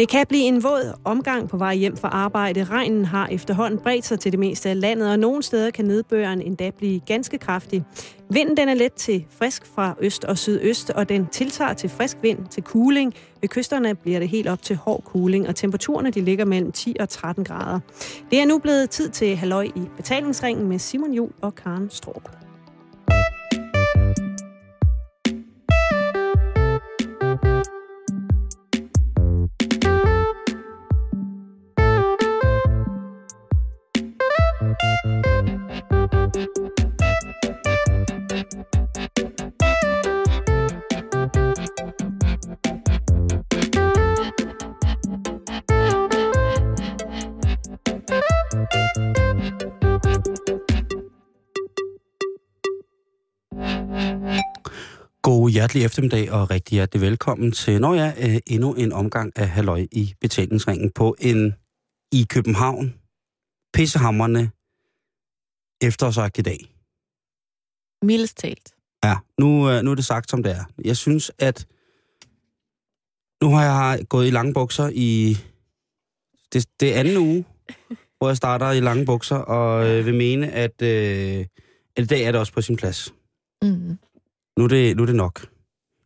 Det kan blive en våd omgang på vej hjem fra arbejde. Regnen har efterhånden bredt sig til det meste af landet, og nogle steder kan nedbøren endda blive ganske kraftig. Vinden den er let til frisk fra øst og sydøst, og den tiltager til frisk vind til kuling. Ved kysterne bliver det helt op til hård kuling, og temperaturerne de ligger mellem 10 og 13 grader. Det er nu blevet tid til halløj i betalingsringen med Simon Jul og Karen Strup. Hjertelig eftermiddag og rigtig hjertelig velkommen til, når jeg er endnu en omgang af Halløj i betalingsringen på en i København pissehammerne efterårsagtig dag. Mildest talt. Ja, nu, øh, nu er det sagt som det er. Jeg synes, at nu har jeg gået i lange bukser i... Det, det anden uge, hvor jeg starter i lange bukser, og øh, vil mene, at, øh, at i dag er det også på sin plads. Mm. Nu er det, nu er det nok.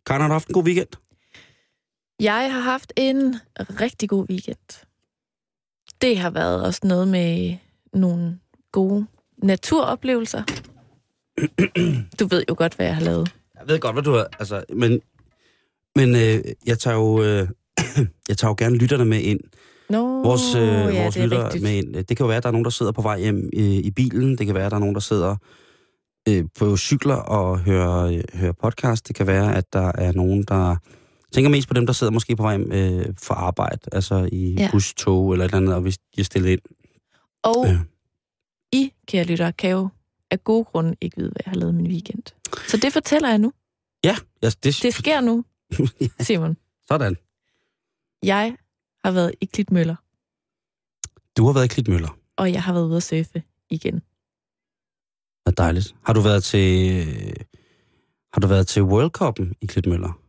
Karen, har du haft en god weekend? Jeg har haft en rigtig god weekend. Det har været også noget med nogle gode naturoplevelser. Du ved jo godt, hvad jeg har lavet. Jeg ved godt, hvad du har... Altså, men men øh, jeg, tager jo, øh, jeg tager jo gerne lytterne med ind. Nå, Vores, øh, ja, vores er rigtigt. med ind. Det kan jo være, at der er nogen, der sidder på vej hjem øh, i bilen. Det kan være, at der er nogen, der sidder øh, på cykler og hører, øh, hører podcast. Det kan være, at der er nogen, der tænker mest på dem, der sidder måske på vej øh, for arbejde. Altså i Ja. bus, tog eller et eller andet, og hvis de er stillet ind. Og Ja. I, kære lyttere, kan jo af gode grunde ikke vide, hvad jeg har lavet min weekend. Så det fortæller jeg nu. Ja, ja det, Det sker nu, Simon. Sådan. Jeg har været i Klitmøller, Du har været i Klitmøller. og jeg har været ude at surfe igen. Det er dejligt. Har du været til... Har du været til World Cup'en i Klitmøller?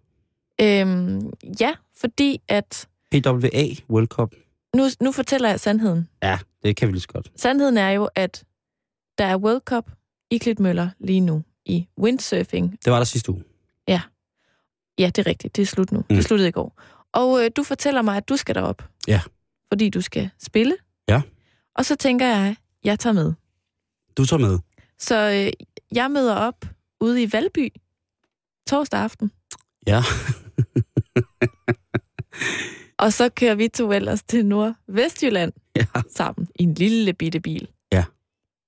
Øhm, ja, fordi at... PWA World Cup? Nu, nu fortæller jeg sandheden. Ja, det kan vi lige så godt. Sandheden er jo, at der er World Cup i Klitmøller lige nu i windsurfing. Det var der sidste uge. Ja, det er rigtigt. Det er slut nu. Mm. Det sluttede i går. Og øh, du fortæller mig, at du skal derop. Ja. Fordi du skal spille. Ja. Og så tænker jeg, jeg tager med. Du tager med. Så øh, jeg møder op ude i Valby torsdag aften. Ja. Og så kører vi to ellers til Nordvestjylland ja. sammen i en lille bitte bil. Ja.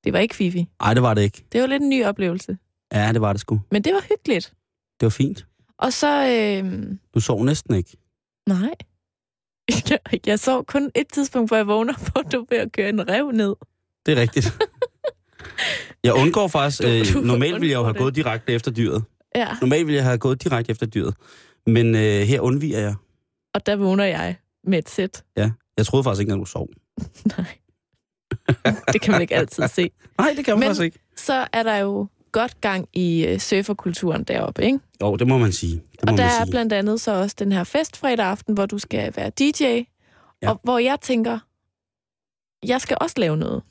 Det var ikke fifi. Ej, det var det ikke. Det var lidt en ny oplevelse. Ja, det var det sgu. Men det var hyggeligt. Det var fint. Og så... Øh, Du sov næsten ikke. nej. Jeg, jeg sov kun et tidspunkt, hvor jeg vågner, hvor du ved at køre en rev ned. Det er rigtigt. Jeg undgår faktisk... Øh, normalt ville jeg jo have det. gået direkte efter dyret. Ja. Normalt ville jeg have gået direkte efter dyret. Men øh, her undviger jeg. Og der vågner jeg med et sæt. Jeg troede faktisk ikke, at du sov. Nej. Det kan man ikke altid se. Nej, det kan man Men- faktisk ikke. Så er der jo godt gang i øh, surferkulturen deroppe, ikke? Jo, det må man sige. Det må Og der er sige. blandt andet så også den her fest fredag aften, hvor du skal være DJ. Ja. Ja. Og hvor jeg tænker, jeg skal også lave noget.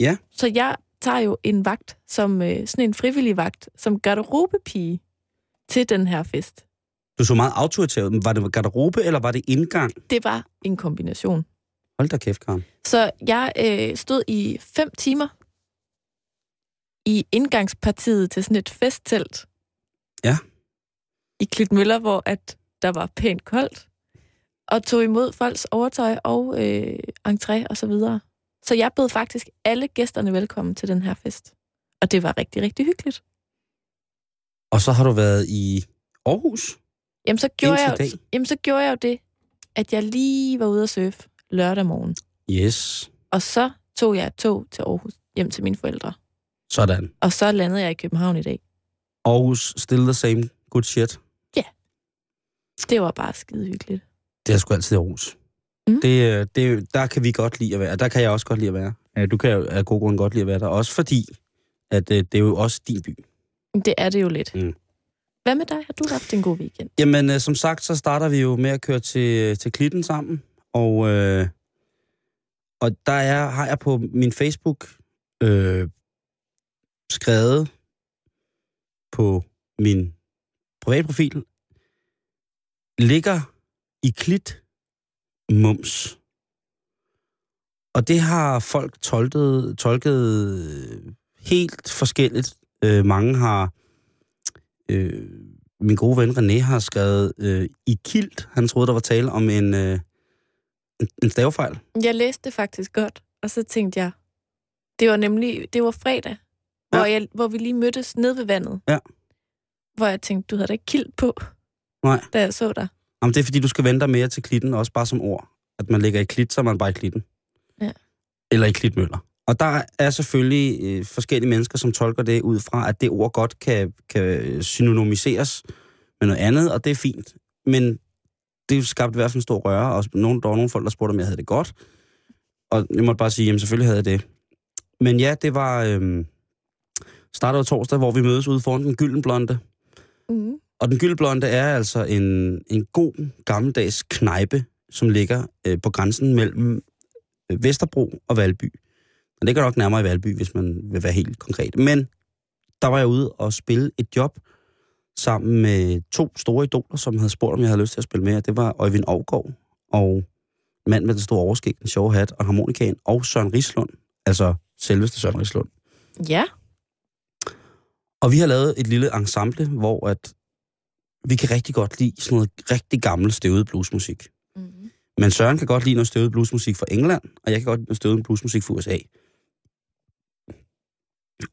Ja. Så jeg tager jo en vagt, som øh, sådan en frivillig vagt, som garderobepige til den her fest. Du så meget autoritær ud. Men Var det garderobe, eller var det indgang? Det var en kombination. Hold da kæft, Karen. Så jeg øh, stod i fem timer i indgangspartiet til sådan et festtelt. Ja. I Klitmøller, hvor at der var pænt koldt. Og tog imod folks overtøj og øh, entré og så videre. Så jeg bød faktisk alle gæsterne velkommen til den her fest. Og det var rigtig, rigtig hyggeligt. Og så har du været i Aarhus? Jamen så gjorde, jeg, jo- jamen, så gjorde jeg jo det, at jeg lige var ude at surfe lørdag morgen. Yes. Og så tog jeg et tog til Aarhus, hjem til mine forældre. Sådan. Og så landede jeg i København i dag. Aarhus, still the same good shit. Det var bare skide hyggeligt. Det er sgu altid Aarhus. Mm. Det, øh, det, der kan vi godt lide at være. Der kan jeg også godt lide at være. Ja, Du kan jo af god grund godt lide at være der. Også fordi, at øh, det er jo også din by. Det er det jo lidt. Mm. Hvad med dig? Har du haft en god weekend? Jamen, øh, som sagt, så starter vi jo med at køre til, til Klitten sammen. Og, øh, og der er, har jeg på min Facebook øh, skrevet på min privatprofil, ligger i klit mums. Og det har folk tolket, tolket helt forskelligt. Øh, mange har... Øh, min gode ven René har skrevet øh, i kilt. Han troede, der var tale om en, øh, en, en stavefejl. Jeg læste det faktisk godt, og så tænkte jeg, det var nemlig, det var fredag, ja. hvor, jeg, hvor vi lige mødtes ned ved vandet. Ja. Hvor jeg tænkte, du havde da ikke kilt på, Nej. da jeg så dig. Jamen, det er fordi, du skal vente dig mere til klitten, også bare som ord. At man ligger i klit, så er man bare i klitten. Ja. Eller i klitmøller. Og der er selvfølgelig øh, forskellige mennesker, som tolker det ud fra, at det ord godt kan, kan synonymiseres med noget andet, og det er fint. Men det skabte i hvert fald en stor røre, og nogen, der var nogle folk, der spurgte, om jeg havde det godt. Og jeg måtte bare sige, jamen selvfølgelig havde jeg det. Men ja, det var øh, startet torsdag, hvor vi mødes ude foran den gyldenblonde. Mm. Og den gyldenblonde er altså en, en god gammeldags knejpe, som ligger øh, på grænsen mellem øh, Vesterbro og Valby. Den ligger nok nærmere i Valby, hvis man vil være helt konkret. Men der var jeg ude og spille et job sammen med to store idoler, som havde spurgt, om jeg havde lyst til at spille med. Det var Øjvind Aargaard og mand med den store overskæg, den sjove hat og harmonikaen, og Søren Rislund, altså selveste Søren Rislund. Ja. Og vi har lavet et lille ensemble, hvor at vi kan rigtig godt lide sådan noget rigtig gammel støvet bluesmusik. Mm. Men Søren kan godt lide noget støvet bluesmusik fra England, og jeg kan godt lide noget støvet bluesmusik fra USA.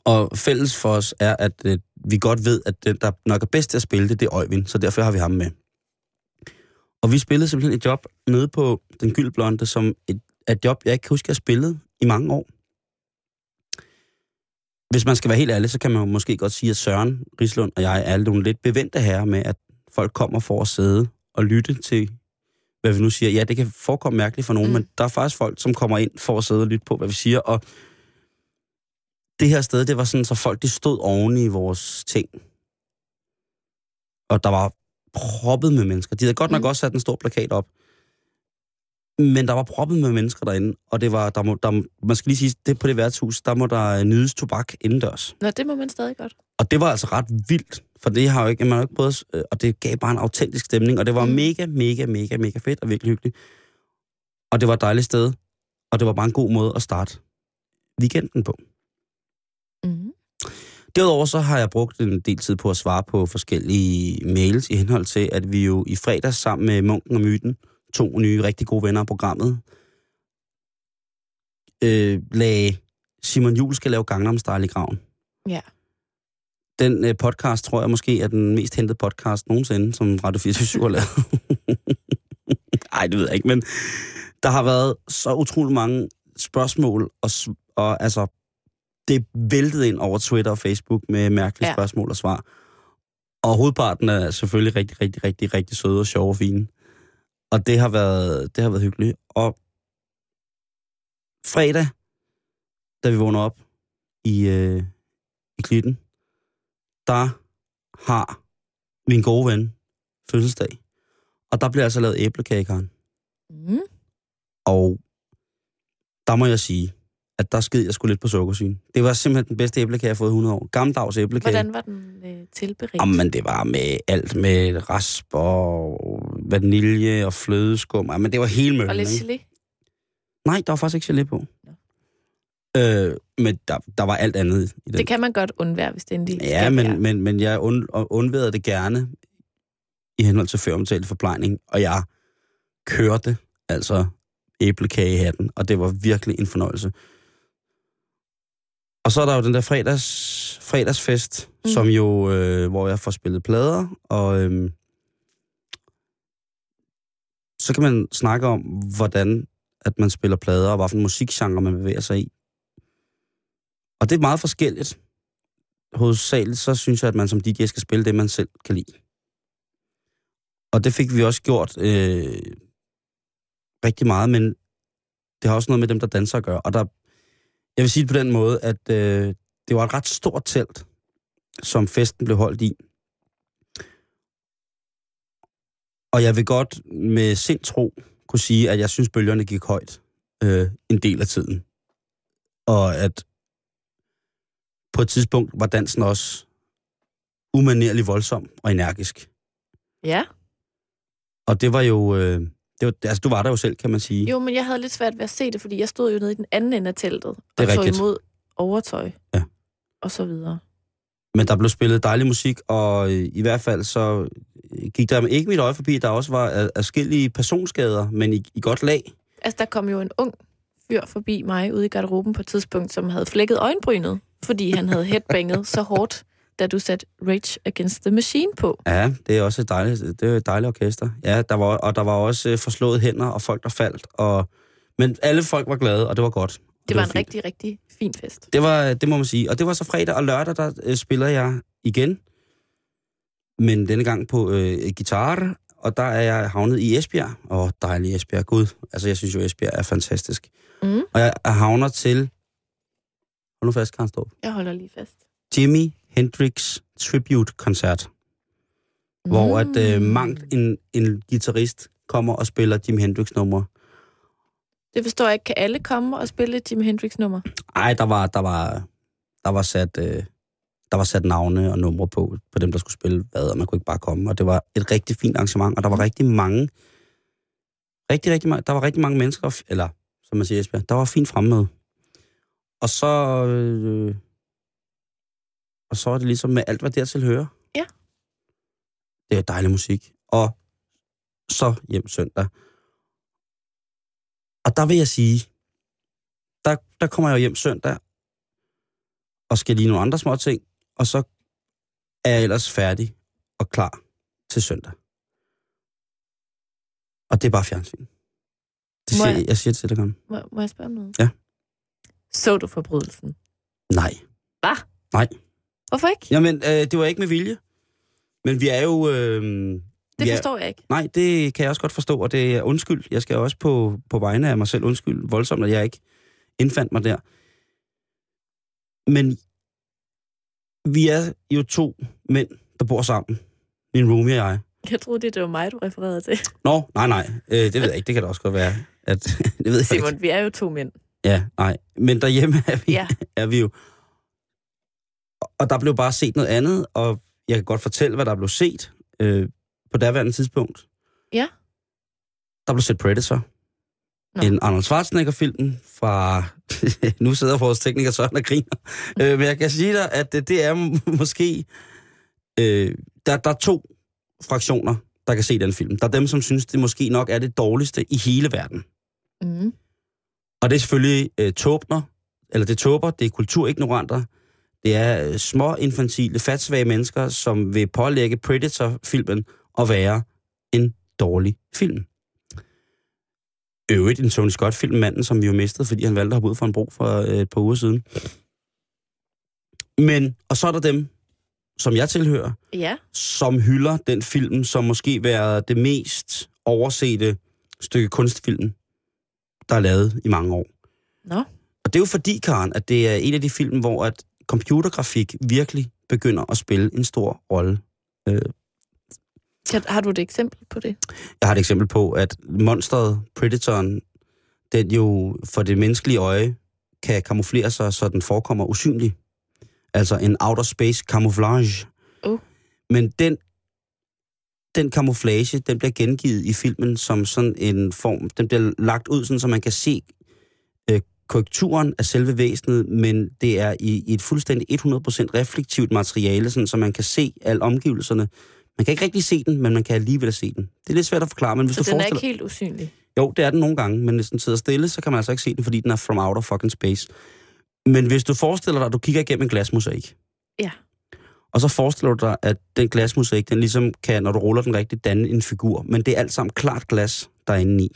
Og fælles for os er, at øh, vi godt ved, at den, der nok er bedst til at spille det, det er Øjvind, så derfor har vi ham med. Og vi spillede simpelthen et job nede på Den Gyldblonde, som et, et job, jeg ikke kan huske, jeg har spillet i mange år. Hvis man skal være helt ærlig, så kan man jo måske godt sige, at Søren Rislund og jeg er nogle lidt bevendte herrer med, at folk kommer for at sidde og lytte til, hvad vi nu siger. Ja, det kan forekomme mærkeligt for nogen, mm. men der er faktisk folk, som kommer ind for at sidde og lytte på, hvad vi siger. Og det her sted, det var sådan, så folk de stod oven i vores ting. Og der var proppet med mennesker. De havde godt nok mm. også sat en stor plakat op. Men der var proppet med mennesker derinde, og det var, der må, der, man skal lige sige, det på det værtshus, der må der nydes tobak indendørs. Nå, det må man stadig godt. Og det var altså ret vildt, for det har jo ikke, man har jo ikke prøvet, øh, og det gav bare en autentisk stemning, og det var mm. mega, mega, mega, mega fedt og virkelig hyggeligt. Og det var et dejligt sted, og det var bare en god måde at starte weekenden på. Mm. Derudover så har jeg brugt en del tid på at svare på forskellige mails i henhold til, at vi jo i fredags sammen med Munken og Myten, to nye rigtig gode venner af programmet, øh, lagde Simon Jul skal lave Gangnam Style i graven. Ja. Den øh, podcast tror jeg måske er den mest hentede podcast nogensinde, som Radio 24 har lavet. Ej, det ved jeg ikke, men der har været så utrolig mange spørgsmål, og, og altså, det væltede ind over Twitter og Facebook med mærkelige ja. spørgsmål og svar. Og hovedparten er selvfølgelig rigtig, rigtig, rigtig, rigtig søde og sjove og fine. Og det har været, det har været hyggeligt. Og fredag, da vi vågner op i, øh, i klitten, der har min gode ven fødselsdag. Og der bliver altså lavet æblekage, Karen. Mm. Og der må jeg sige, at der sked jeg sgu lidt på sukkersygen. Det var simpelthen den bedste æblekage, jeg har fået i 100 år. Gammeldags æblekage. Hvordan var den øh, tilberedt? Jamen, det var med alt med rasp og vanilje og flødeskum. Jamen, det var hele møllen. Og lidt ikke? gelé? Nej, der var faktisk ikke gelé på. Øh, men der, der var alt andet i den. Det kan man godt undvære, hvis det endelig Ja, men, være. men, men jeg und, undværede det gerne i henhold til føromtalt forplejning, og jeg kørte altså æblekagehatten, og det var virkelig en fornøjelse. Og så er der jo den der fredags, fredagsfest, mm. som jo, øh, hvor jeg får spillet plader, og øh, så kan man snakke om, hvordan at man spiller plader, og hvilken musikgenre man bevæger sig i. Og det er meget forskelligt. Hovedsageligt så synes jeg, at man som DJ skal spille det, man selv kan lide. Og det fik vi også gjort øh, rigtig meget, men det har også noget med dem, der danser at gøre. Og der, jeg vil sige det på den måde, at øh, det var et ret stort telt, som festen blev holdt i. Og jeg vil godt med sind tro kunne sige, at jeg synes, bølgerne gik højt øh, en del af tiden. Og at på et tidspunkt var dansen også umanerlig voldsom og energisk. Ja. Og det var jo... Øh, det var, altså, du var der jo selv, kan man sige. Jo, men jeg havde lidt svært ved at se det, fordi jeg stod jo nede i den anden ende af teltet. Det er og tog rigtigt. imod overtøj. Ja. Og så videre. Men der blev spillet dejlig musik, og øh, i hvert fald så øh, gik der ikke mit øje forbi, at der også var ad- adskillige personskader, men i, i godt lag. Altså, der kom jo en ung fyr forbi mig ude i garderoben på et tidspunkt, som havde flækket øjenbrynet, fordi han havde headbanget så hårdt, da du satte Rage Against the Machine på. Ja, det er også et dejligt, det er et dejligt orkester. Ja, der var, og der var også øh, forslået hænder og folk, der faldt. Og, men alle folk var glade, og det var godt. Og Det var en fint. rigtig, rigtig fin fest. Det, var, det må man sige. Og det var så fredag og lørdag, der øh, spiller jeg igen. Men denne gang på øh, guitar, og der er jeg havnet i Esbjerg. Åh, dejlig Esbjerg. Gud, altså jeg synes jo, Esbjerg er fantastisk. Mm. Og jeg havner til... Hold nu fast, Karen Storp. Jeg holder lige fast. Jimi Hendrix Tribute-koncert. Mm. Hvor at øh, mangt en, en guitarist kommer og spiller Jimi Hendrix-numre. Det forstår jeg ikke. Kan alle komme og spille et Jimi Hendrix-nummer? Ej, der var, der var, der var sat... Øh, der var sat navne og numre på, på dem, der skulle spille hvad, og man kunne ikke bare komme. Og det var et rigtig fint arrangement, og der var rigtig mange, rigtig, rigtig mange, der var rigtig mange mennesker, eller som man siger Esbjerg, der var fint fremmøde. Og så, øh, og så er det ligesom med alt, hvad dertil hører. Ja. Det er dejlig musik. Og så hjem søndag. Og der vil jeg sige, der, der kommer jeg jo hjem søndag, og skal lige nogle andre små ting, og så er jeg ellers færdig og klar til søndag. Og det er bare fjernsyn. Det Må siger, jeg- jeg... jeg siger det til dig, Karen. Må, må jeg spørge om noget? Ja. Så du forbrydelsen? Nej. Hvad? Nej. Hvorfor ikke? Jamen, øh, det var ikke med vilje. Men vi er jo... Øh, Det er, forstår jeg ikke. Nej, det kan jeg også godt forstå, og det er undskyld. Jeg skal også på, på vegne af mig selv undskylde voldsomt, at jeg ikke indfandt mig der. Men vi er jo to mænd, der bor sammen. Min roomie og jeg. Jeg troede, det, det var mig, du refererede til. Nå, nej, nej. Øh, det ved jeg ikke. Det kan da også godt være. At, det ved jeg ikke. Simon, vi er jo to mænd. Ja, nej. Men derhjemme er vi, Ja. er vi jo. Og der blev bare set noget andet, og jeg kan godt fortælle, hvad der blev set øh, på daværende tidspunkt. Ja. Der blev set Predator. Nå. En Arnold Schwarzenegger-film fra... nu sidder vores tekniker sådan og griner. øh, men jeg kan sige dig, at det, det er måske... Øh, der, der er to fraktioner, der kan se den film. Der er dem, som synes, det måske nok er det dårligste i hele verden. Mm. Og det er selvfølgelig øh, tåbner, eller det er tåber, det er kulturignoranter, det er øh, små, infantile, fatsvage mennesker, som vil pålægge Predator-filmen at være en dårlig film. Øvrigt en Tony Scott-film, manden, som vi jo mistede, fordi han valgte at hoppe ud for en bro for øh, et par uger siden. Men, og så er der dem, som jeg tilhører, Ja. som hylder den film, som måske været det mest oversete stykke kunstfilm, der er lavet i mange år. Nå. Og det er jo fordi, Karen, at det er en af de film, hvor at computergrafik virkelig begynder at spille en stor rolle. Kan- Har du et eksempel på det? Jeg har et eksempel på, at monsteret, Predatoren, den jo for det menneskelige øje kan kamuflere sig, så den forekommer usynlig. Altså en outer space camouflage. Uh. Men den, den camouflage, den bliver gengivet i filmen som sådan en form, den bliver lagt ud, sådan, så man kan se øh, korrekturen af selve væsenet, men det er i, i et fuldstændig 100% reflektivt materiale, sådan, så man kan se alle omgivelserne. Man kan ikke rigtig se den, men man kan alligevel se den. Det er lidt svært at forklare, men hvis Så du den er forestiller... ikke helt usynlig. Jo, det er den nogle gange, men hvis den sidder stille, så kan man altså ikke se den, fordi den er from outer fucking space. Men hvis du forestiller dig, at du kigger igennem en glasmosaik, Ja. og så forestiller du dig, at den glasmosaik, den ligesom kan, når du ruller den rigtigt, danne en figur, men det er alt sammen klart glas, der er inde i.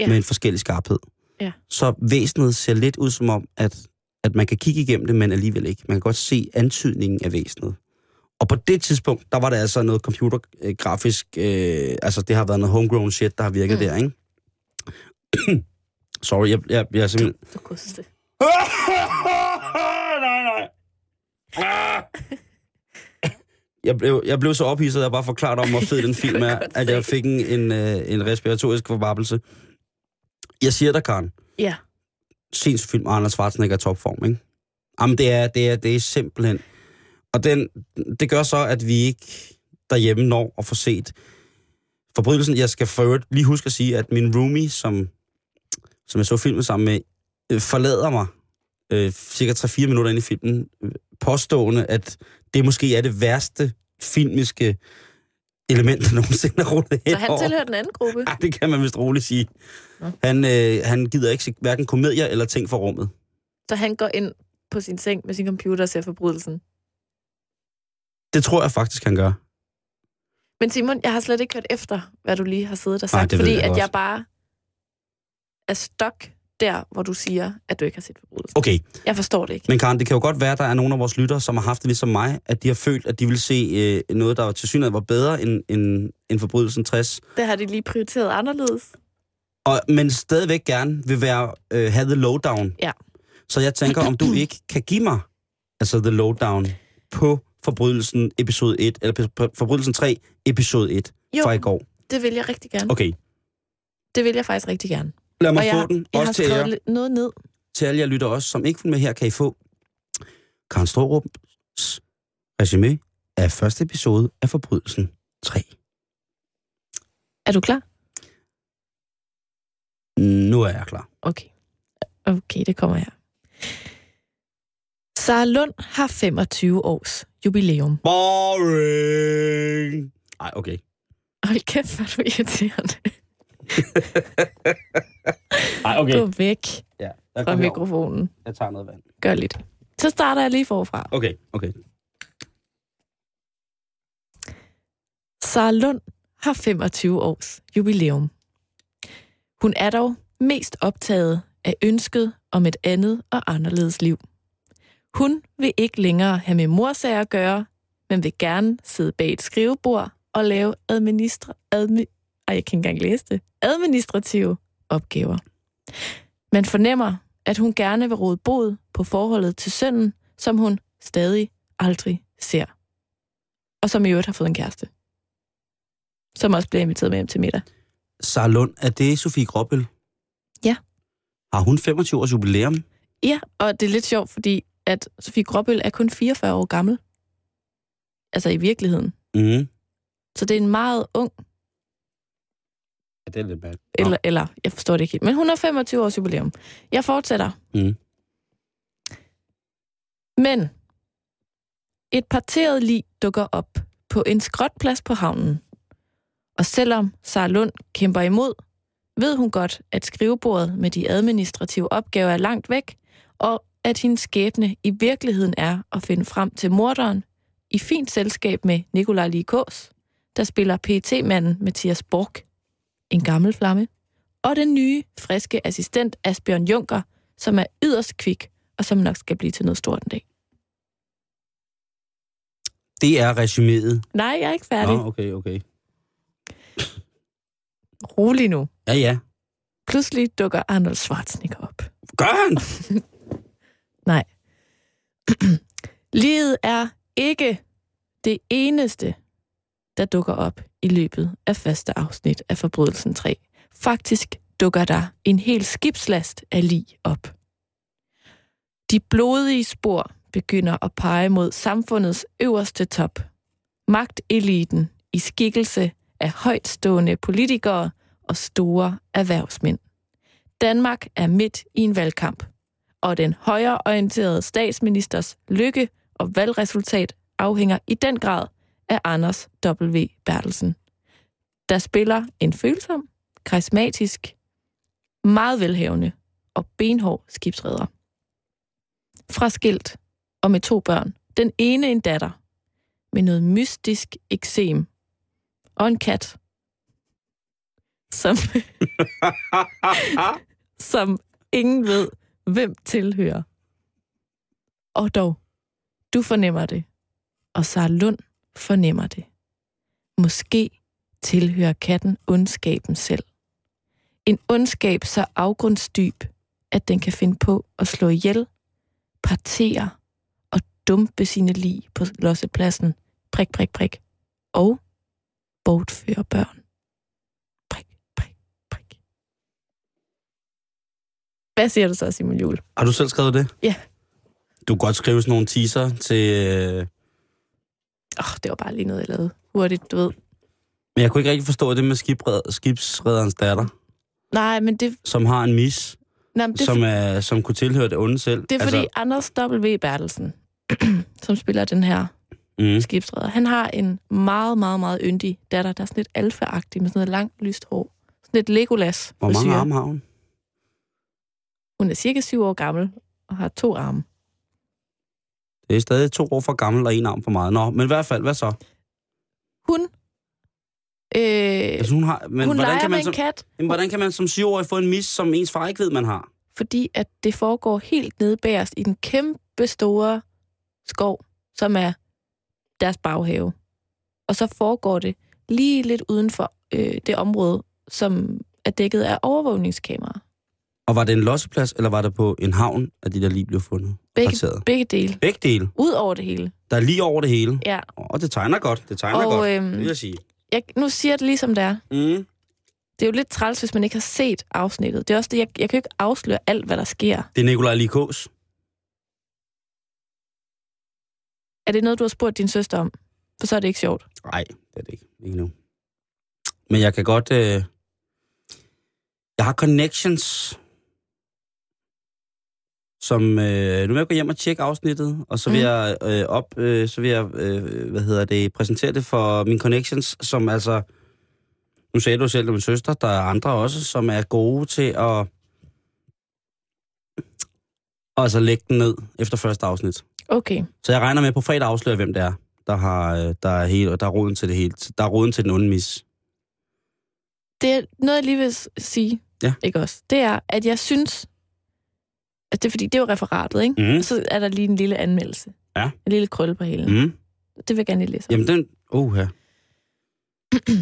Ja. Med en forskellig skarphed. Ja. Så væsenet ser lidt ud som om, at, at man kan kigge igennem det, men alligevel ikke. Man kan godt se antydningen af væsenet. Og på det tidspunkt, der var det altså noget computergrafisk, øh, altså det har været noget homegrown shit, der har virket Mm. der, ikke? Sorry, jeg, jeg, jeg er simpelthen... Du koste. nej, nej. Ah. Jeg blev, jeg blev så ophidset, at jeg bare forklarede om, hvor fed den film er, at jeg fik en, en, øh, en respiratorisk forbabbelse. Jeg siger dig, Karen, Ja. sindssygt film, Arnold Schwarzenegger er i topform, ikke? Jamen, det er, det er, det er simpelthen... Og den, det gør så, at vi ikke derhjemme når at få set forbrydelsen. Jeg skal for lige huske at sige, at min roomie, som, som jeg så filmen sammen med, øh, forlader mig øh, cirka 3-4 minutter ind i filmen, øh, påstående, at det måske er det værste filmiske element, der nogensinde er rullet Så hen han over. tilhører den anden gruppe. Ej, det kan man vist roligt sige. Nå. Han, øh, han gider ikke se hverken komedier eller ting for rummet. Så han går ind på sin seng med sin computer og ser forbrydelsen. Det tror jeg faktisk, han gør. Men Simon, jeg har slet ikke hørt efter, hvad du lige har siddet og Nej, sagt, ved fordi jeg at godt. jeg bare er stok der, hvor du siger, at du ikke har set forbrydelsen. Okay, Jeg forstår det ikke. men Karen, det kan jo godt være, at der er nogle af vores lyttere, som har haft det ligesom mig, at de har følt, at de ville se øh, noget, der til synligheden var bedre end, end, end forbrydelsen 60, Det har de lige prioriteret anderledes. og, men stadigvæk gerne vil være, øh, have the lowdown. Ja. Så jeg tænker, om du ikke kan give mig altså the lowdown på forbrydelsen episode 1, eller forbrydelsen 3, episode 1 Jo, fra i går. det vil jeg rigtig gerne. Okay, Det vil jeg faktisk rigtig gerne. lad mig og få jeg, den, jeg også til jer. noget ned. til alle jer lytter også, som ikke vil med her, kan I få Karen Storums resume af første episode af Forbrydelsen 3. Er du klar? Nu er jeg klar. Okay. Okay, det kommer her. Sara Lund har 25 års jubilæum. Boring! Ej, okay. Hold kæft, hvor er du irriterende. Ej, okay. Gå væk Ja, fra mikrofonen. jeg tager noget vand. Gør lidt. Så starter jeg lige forfra. Okay, okay. Sara Lund har 25 års jubilæum. Hun er dog mest optaget af ønsket om et andet og anderledes liv. Hun vil ikke længere have med morsager at gøre, men vil gerne sidde bag et skrivebord og lave administra- admi- Ej, jeg kan ikke engang læse det. administrative opgaver. Man fornemmer, at hun gerne vil råde bod på forholdet til sønnen, som hun stadig aldrig ser. Og som i øvrigt har fået en kæreste som også bliver inviteret med hjem til middag. Sara Lund, er det Sofie Gråbøl? Ja. Har hun 25 års jubilæum? Ja, og det er lidt sjovt, fordi at Sofie Gråbøl er kun 44 år gammel. Altså i virkeligheden. Mhm. Så det er en meget ung, Ja, det er lidt bad. eller, eller jeg forstår det ikke helt, men hun har 25 års jubilæum. Jeg fortsætter. Mhm. Men et parteret lig dukker op på en skråtplads på havnen. Og selvom Sara Lund kæmper imod, ved hun godt, at skrivebordet med de administrative opgaver er langt væk, og at hendes skæbne i virkeligheden er at finde frem til morderen i fint selskab med Nikolaj Likås, der spiller pt manden Mathias Borg, en gammel flamme, og den nye, friske assistent Asbjørn Junker, som er yderst kvik og som nok skal blive til noget stort en dag. Det er resuméet. Nej, jeg er ikke færdig. Nå, okay, okay. Rolig nu. Ja, ja. Pludselig dukker Arnold Schwarzenegger op. Gør han? Nej. Livet er ikke det eneste, der dukker op i løbet af første afsnit af Forbrydelsen 3. Faktisk dukker der en hel skibslast af lig op. De blodige spor begynder at pege mod samfundets øverste top. Magteliten i skikkelse af højtstående politikere og store erhvervsmænd. Danmark er midt i en valgkamp, og den højreorienterede statsministers lykke og valgresultat afhænger i den grad af Anders W. Bertelsen, der spiller en følsom, karismatisk, meget velhavende og benhård skibsredder. Fra skilt og med to børn. Den ene en datter med noget mystisk eksem og en kat, som, som ingen ved, hvem tilhører. Og dog, du fornemmer det, og Sara Lund fornemmer det. Måske tilhører katten ondskaben selv. En ondskab så afgrundsdyb, at den kan finde på at slå ihjel, partere og dumpe sine lig på lossepladsen prik, prik, prik, og bortføre børn. Hvad siger du så, Simon Jul? Har du selv skrevet det? Ja. Du kan godt skrive sådan nogle teaser til... Øh... Åh, oh, det var bare lige noget, jeg lavede hurtigt, du ved. Men jeg kunne ikke rigtig forstå det med skibred... skibsredderens datter, Nej, men det, som har en mis, nej, det, som, er, som kunne tilhøre det onde selv. det er fordi altså, Anders W. Bertelsen, som spiller den her mm, skibsredder, han har en meget, meget, meget yndig datter, der er sådan lidt alfa med sådan noget langt, lyst hår. Sådan lidt Legolas. hvor mange arme har hun? Hun er cirka syv år gammel og har to arme. Det er stadig to år for gammel og en arm for meget. Nå, men i hvert fald, hvad så? Hun, øh, Altså, hun har, men hun hvordan, kan man en som, kat, jamen, hvordan kan man som syvårig få en mis, som ens far ikke ved, man har? fordi at det foregår helt nede bagerst i den kæmpe store skov, som er deres baghave. Og så foregår det lige lidt uden for øh, det område, som er dækket af overvågningskameraer. Og var det en losseplads, eller var det på en havn, at de der lige blev fundet? Begge, begge dele. Begge dele. Ud over det hele. Der er lige over det hele. Ja. Og det tegner godt. Det tegner Og, godt, øhm, det vil jeg sige. Jeg, nu siger jeg det lige som det er. Mm. Det er jo lidt træls, hvis man ikke har set afsnittet. Det er også det, jeg, jeg kan jo ikke afsløre alt, hvad der sker. Det er Nikolaj Likås. Er det noget, du har spurgt din søster om? For så er det ikke sjovt. Nej, det er det ikke. Ikke nu. Men jeg kan godt... Øh... Jeg har connections, som... Øh... Nu vil jeg gå hjem og tjekke afsnittet, og så vil Mm. jeg øh, op... Øh, så vil jeg, øh, hvad hedder det, præsentere det for mine connections, som altså... Nu sagde du selv, det min søster. Der er andre også, som er gode til at... Og altså lægge den ned efter første afsnit. Okay. Så jeg regner med på fredag afsløre, hvem det er, der har øh, der er, hele, der er roden til det hele. Der er roden til den onde mis. Det er noget, jeg lige vil sige. Ja. Ikke også? Det er, at jeg synes... At det er fordi, det er jo referatet, ikke? Mm. Og så er der lige en lille anmeldelse. Ja. En lille krølle på hælen. Mm. Det vil jeg gerne lige læse. Jamen den... Uh, ja.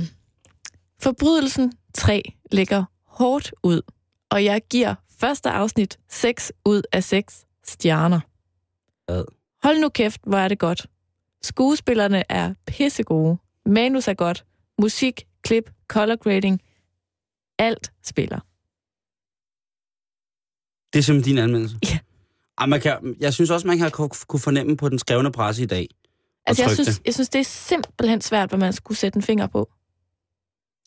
Forbrydelsen 3 ligger hårdt ud, og jeg giver første afsnit 6 ud af 6 stjerner. Hvad? Hold nu kæft, hvor er det godt. Skuespillerne er pissegode. Manus er godt. Musik, klip, color grading. Alt spiller. Det er simpelthen din anmeldelse? Ja. Ej, man kan, jeg synes også, man kan ku- kunne fornemme på den skrevne presse i dag. Altså, jeg synes, jeg synes, det er simpelthen svært, hvad man skulle sætte en finger på.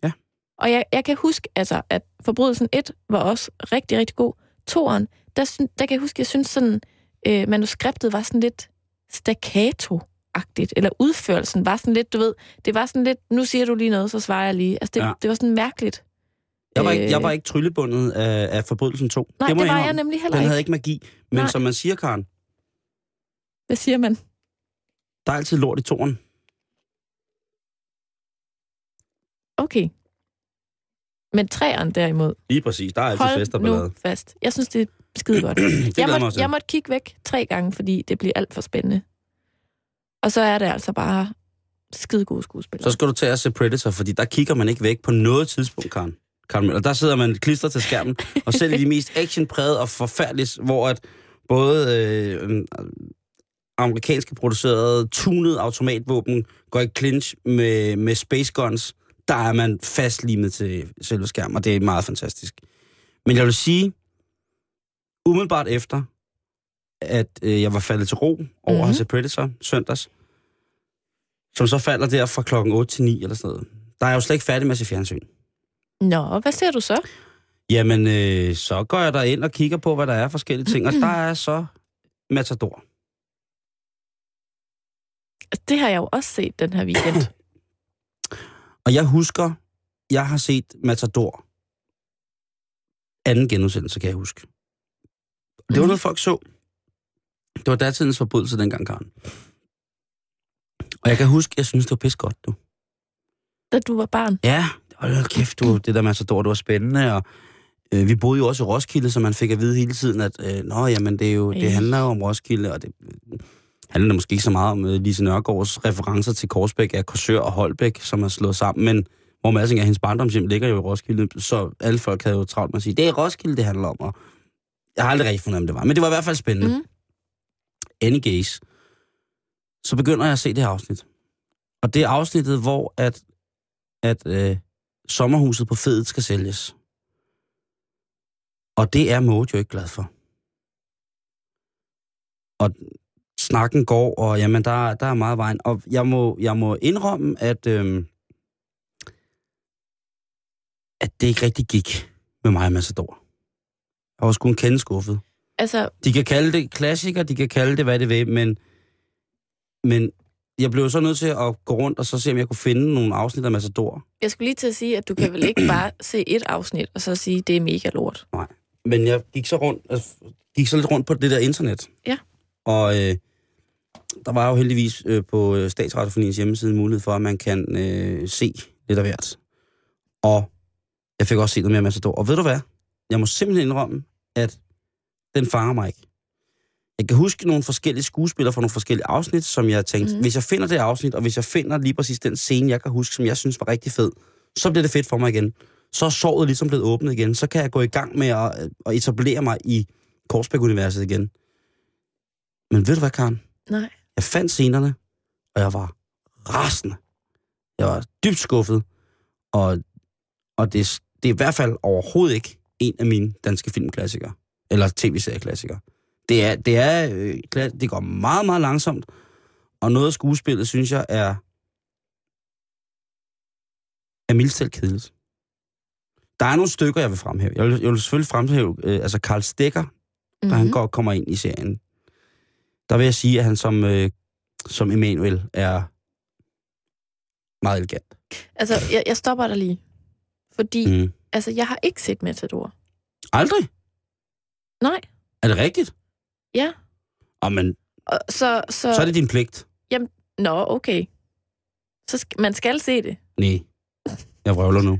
Ja. Og jeg, jeg kan huske, altså, at Forbrydelsen 1 var også rigtig, rigtig god. Toren, der, der kan jeg huske, jeg synes sådan, øh, manuskriptet var sådan lidt staccato-agtigt, eller udførelsen var sådan lidt, du ved, det var sådan lidt, nu siger du lige noget, så svarer jeg lige. Altså, det, ja. det var sådan mærkeligt. Jeg var, ikke, Øh. jeg var ikke tryllebundet af, af Forbrydelsen 2. Nej, det, må det var jeg indrømme. nemlig heller Den ikke. havde ikke magi. Men Nej. som man siger, Karen, Hvad siger man? der er altid lort i toren. Okay. Men træeren derimod, Lige præcis. Der er altid fest og ballade. nu fast. Jeg synes, det er skide godt. jeg, måtte, til. jeg måtte kigge væk tre gange, fordi det bliver alt for spændende. Og så er det altså bare skide gode skuespillere. Så skal du tage at se Predator, fordi der kigger man ikke væk på noget tidspunkt, Karen. Karen Møller. Der sidder man klistret til skærmen, og selv i de mest actionprægede og forfærdelige, hvor at både øh, øh, amerikanske producerede, tunede automatvåben går i clinch med, med space guns, der er man fastlimet til selve skærmen, og det er meget fantastisk. Men jeg vil sige, umiddelbart efter, at øh, jeg var faldet til ro over mm-hmm. at have set Predator søndags, som så falder der fra klokken 8 til 9 eller sådan noget. Der er jeg jo slet ikke færdig med at se fjernsyn. Nå, hvad ser du så? Jamen, øh, så går jeg der ind og kigger på, hvad der er forskellige ting, og der er så Matador. Det har jeg jo også set den her weekend. Og jeg husker, jeg har set Matador. Anden genudsendelse, kan jeg huske. Det var Mhm. noget, folk så. Det var datidens forbrydelse dengang, Karen. Og jeg kan huske, jeg synes, det var pis godt, du. da du var barn. Ja, hold kæft, du, det der Matador, det var spændende, og øh, vi boede jo også i Roskilde, så man fik at vide hele tiden, at øh, nå, jamen, det, er jo, det handler jo om Roskilde, og det øh, handler måske ikke så meget om øh, Lise Nørgaards referencer til Korsbæk af Korsør og Holbæk, som er slået sammen, men hvor Madsing af hendes barndomshjem ligger jo i Roskilde, så alle folk havde jo travlt med at sige, det er Roskilde, det handler om, og jeg har aldrig rigtig fundet, om det var, men det var i hvert fald spændende. Mm. Any case, så begynder jeg at se det her afsnit. Og det er afsnittet, hvor at, at øh, sommerhuset på Fedet skal sælges. Og det er Mojo ikke glad for. Og snakken går, og jamen, der, der er meget vejen. Og jeg må, jeg må indrømme, at, øh, at det ikke rigtig gik med mig og Massador. Jeg var sgu en kende skuffet. Altså, De kan kalde det klassiker, de kan kalde det, hvad det vil, men, men jeg blev så nødt til at gå rundt og så se, om jeg kunne finde nogle afsnit af Massador. jeg skulle lige til at sige, at du kan vel ikke bare se et afsnit, og så sige, at det er mega lort. Men jeg gik så rundt, altså, gik så lidt rundt på det der internet. Ja. Og øh, der var jo heldigvis øh, på øh, Statsradiofoniens hjemmeside mulighed for, at man kan øh, se lidt af hvert. Og jeg fik også set noget mere Massador. Og ved du hvad? Jeg må simpelthen indrømme, at den fanger mig ikke. Jeg kan huske nogle forskellige skuespillere fra nogle forskellige afsnit, som jeg tænkte, mm. hvis jeg finder det afsnit, og hvis jeg finder lige præcis den scene, jeg kan huske, som jeg synes var rigtig fed, så bliver det fedt for mig igen. Så er såret ligesom blevet åbnet igen. Så kan jeg gå i gang med at, at etablere mig i Korsbæk-universet igen. Men ved du hvad, Karen? Nej. Jeg fandt scenerne, og jeg var rasende. Jeg var dybt skuffet, og, og det, det er i hvert fald overhovedet ikke en af mine danske filmklassikere, eller tv-serieklassikere. Det, er, det, er, øh, det går meget, meget langsomt, og noget af skuespillet, synes jeg, er, er mildt selv kedeligt. Der er nogle stykker, jeg vil fremhæve. Jeg vil, jeg vil selvfølgelig fremhæve, øh, altså Karl Stikker, da Mm-hmm. han går, kommer ind i serien, der vil jeg sige, at han som, øh, som Emanuel er meget elegant. Altså, jeg, jeg stopper dig lige. Fordi, Mm. altså, jeg har ikke set Matador. Aldrig? Nej. Er det rigtigt? Ja. Oh, men Og så, så... så er det din pligt. Nå, okay. Så sk- man skal se det. Nej, jeg vrøvler nu.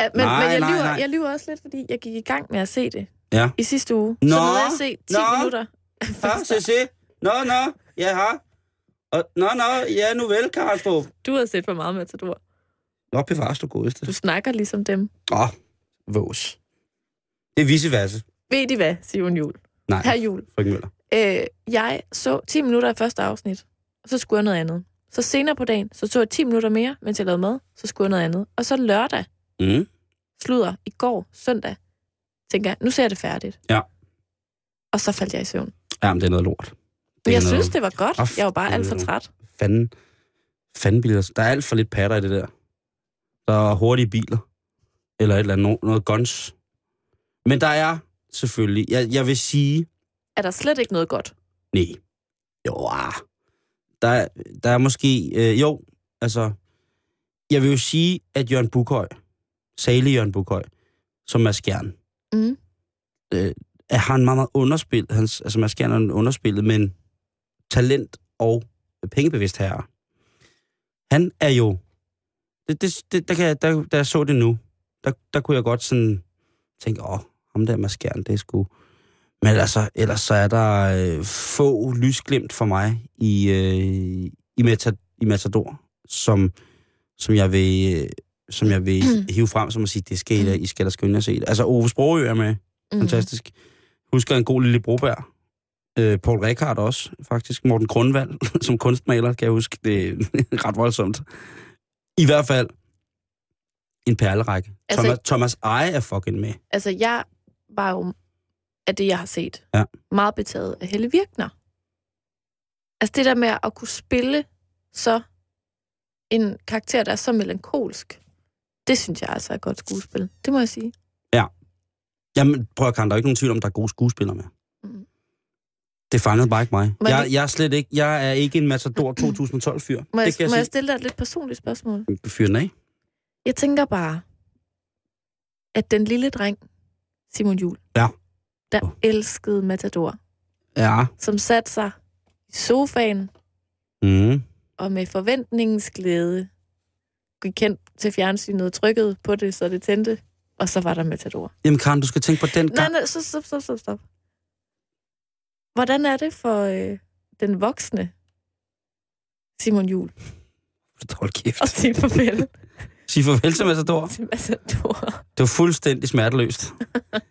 Ja, men, Nej, men jeg, nej, lyver, nej. jeg lyver også lidt, fordi jeg gik i gang med at se det ja. i sidste uge. Nå, så nåede jeg at se 10 nå. minutter. Ja, se, se. Nå, nå, ja, har. Og, nå, nå, ja, nu vel, Karlstrup. Du har set for meget Matador. Nå, bevares du godeste. Du snakker ligesom dem. Åh, vås. Det er vice versa. Ved de hvad, Simon Jul? Nej, Her Jul. frøken Møller. Øh, jeg så 10 minutter af første afsnit, og så skulle jeg noget andet. Så senere på dagen, så så jeg 10 minutter mere, mens jeg lavede mad, så skulle jeg noget andet. Og så lørdag, Mm. sluder, i går, søndag, tænker jeg, nu ser jeg det færdigt. Ja. Og så faldt jeg i søvn. Jamen, det er noget lort. Men jeg synes, det var godt. Of, Jeg var bare det er alt for noget- træt. fanden, fanden biler. Der er alt for lidt patter i det der. Der er hurtige biler. Eller et eller andet, no- noget guns. Men der er selvfølgelig, jeg, jeg vil sige, Er der slet ikke noget godt? nej. Jo, ah. der, er- der er måske, øh, jo, altså, jeg vil jo sige, at Jørgen Bukhøj, salig Jørgen Bukhøj, som er skjern, Mm. øh, har en meget, meget underspil, hans, altså Mads Skjern er en underspillet, men talent og pengebevidst herre. Han er jo, det, det, det, der, kan jeg, der, da jeg så det nu, der, der kunne jeg godt sådan tænke, åh, ham der Mads Skjern, det er sgu... Men altså, ellers så er der øh, få lysglimt for mig i, øh, i, Meta, i Matador, som, som jeg vil, øh, som jeg vil hive frem, som at sige, det skal I, da- I skal da skynde jer se det. Altså, Ove Sprogø er med, Mm. Fantastisk. Husker en god lille Broberg. Øh, Paul Rekard også, faktisk. Morten Grundvald som kunstmaler, kan jeg huske. Det er ret voldsomt. I hvert fald en perlerække. Altså- Thomas, Thomas Eje er fucking med. Altså, jeg var jo af det, jeg har set, Ja. meget betaget af Helle Virkner. Altså det der med at kunne spille så en karakter, der er så melankolsk, det synes jeg altså er et godt skuespil. Det må jeg sige. Jamen, prøv at kan der er ikke nogen tvivl om, der er gode skuespillere med. Mm. Det fangede bare ikke mig. Jeg, jeg er slet ikke, jeg er ikke en Matador 2012-fyr. Må, jeg, det kan må jeg jeg stille dig et lidt personligt spørgsmål? sige. Fyr den af. Jeg tænker bare, at den lille dreng, Simon Jul, Ja. der elskede Matador, Ja. som satte sig i sofaen Mm. og med forventningens glæde gik hen til fjernsynet og trykkede på det, så det tændte, og så var der Matador. Jamen, Karen, du skal tænke på den Nej, gang. nej, stop, stop, stop, stop, stop. Hvordan er det for øh, den voksne Simon Jul Hold kæft. at sige farvel Sig farvel til Matador. til Matador? Det var fuldstændig smerteløst.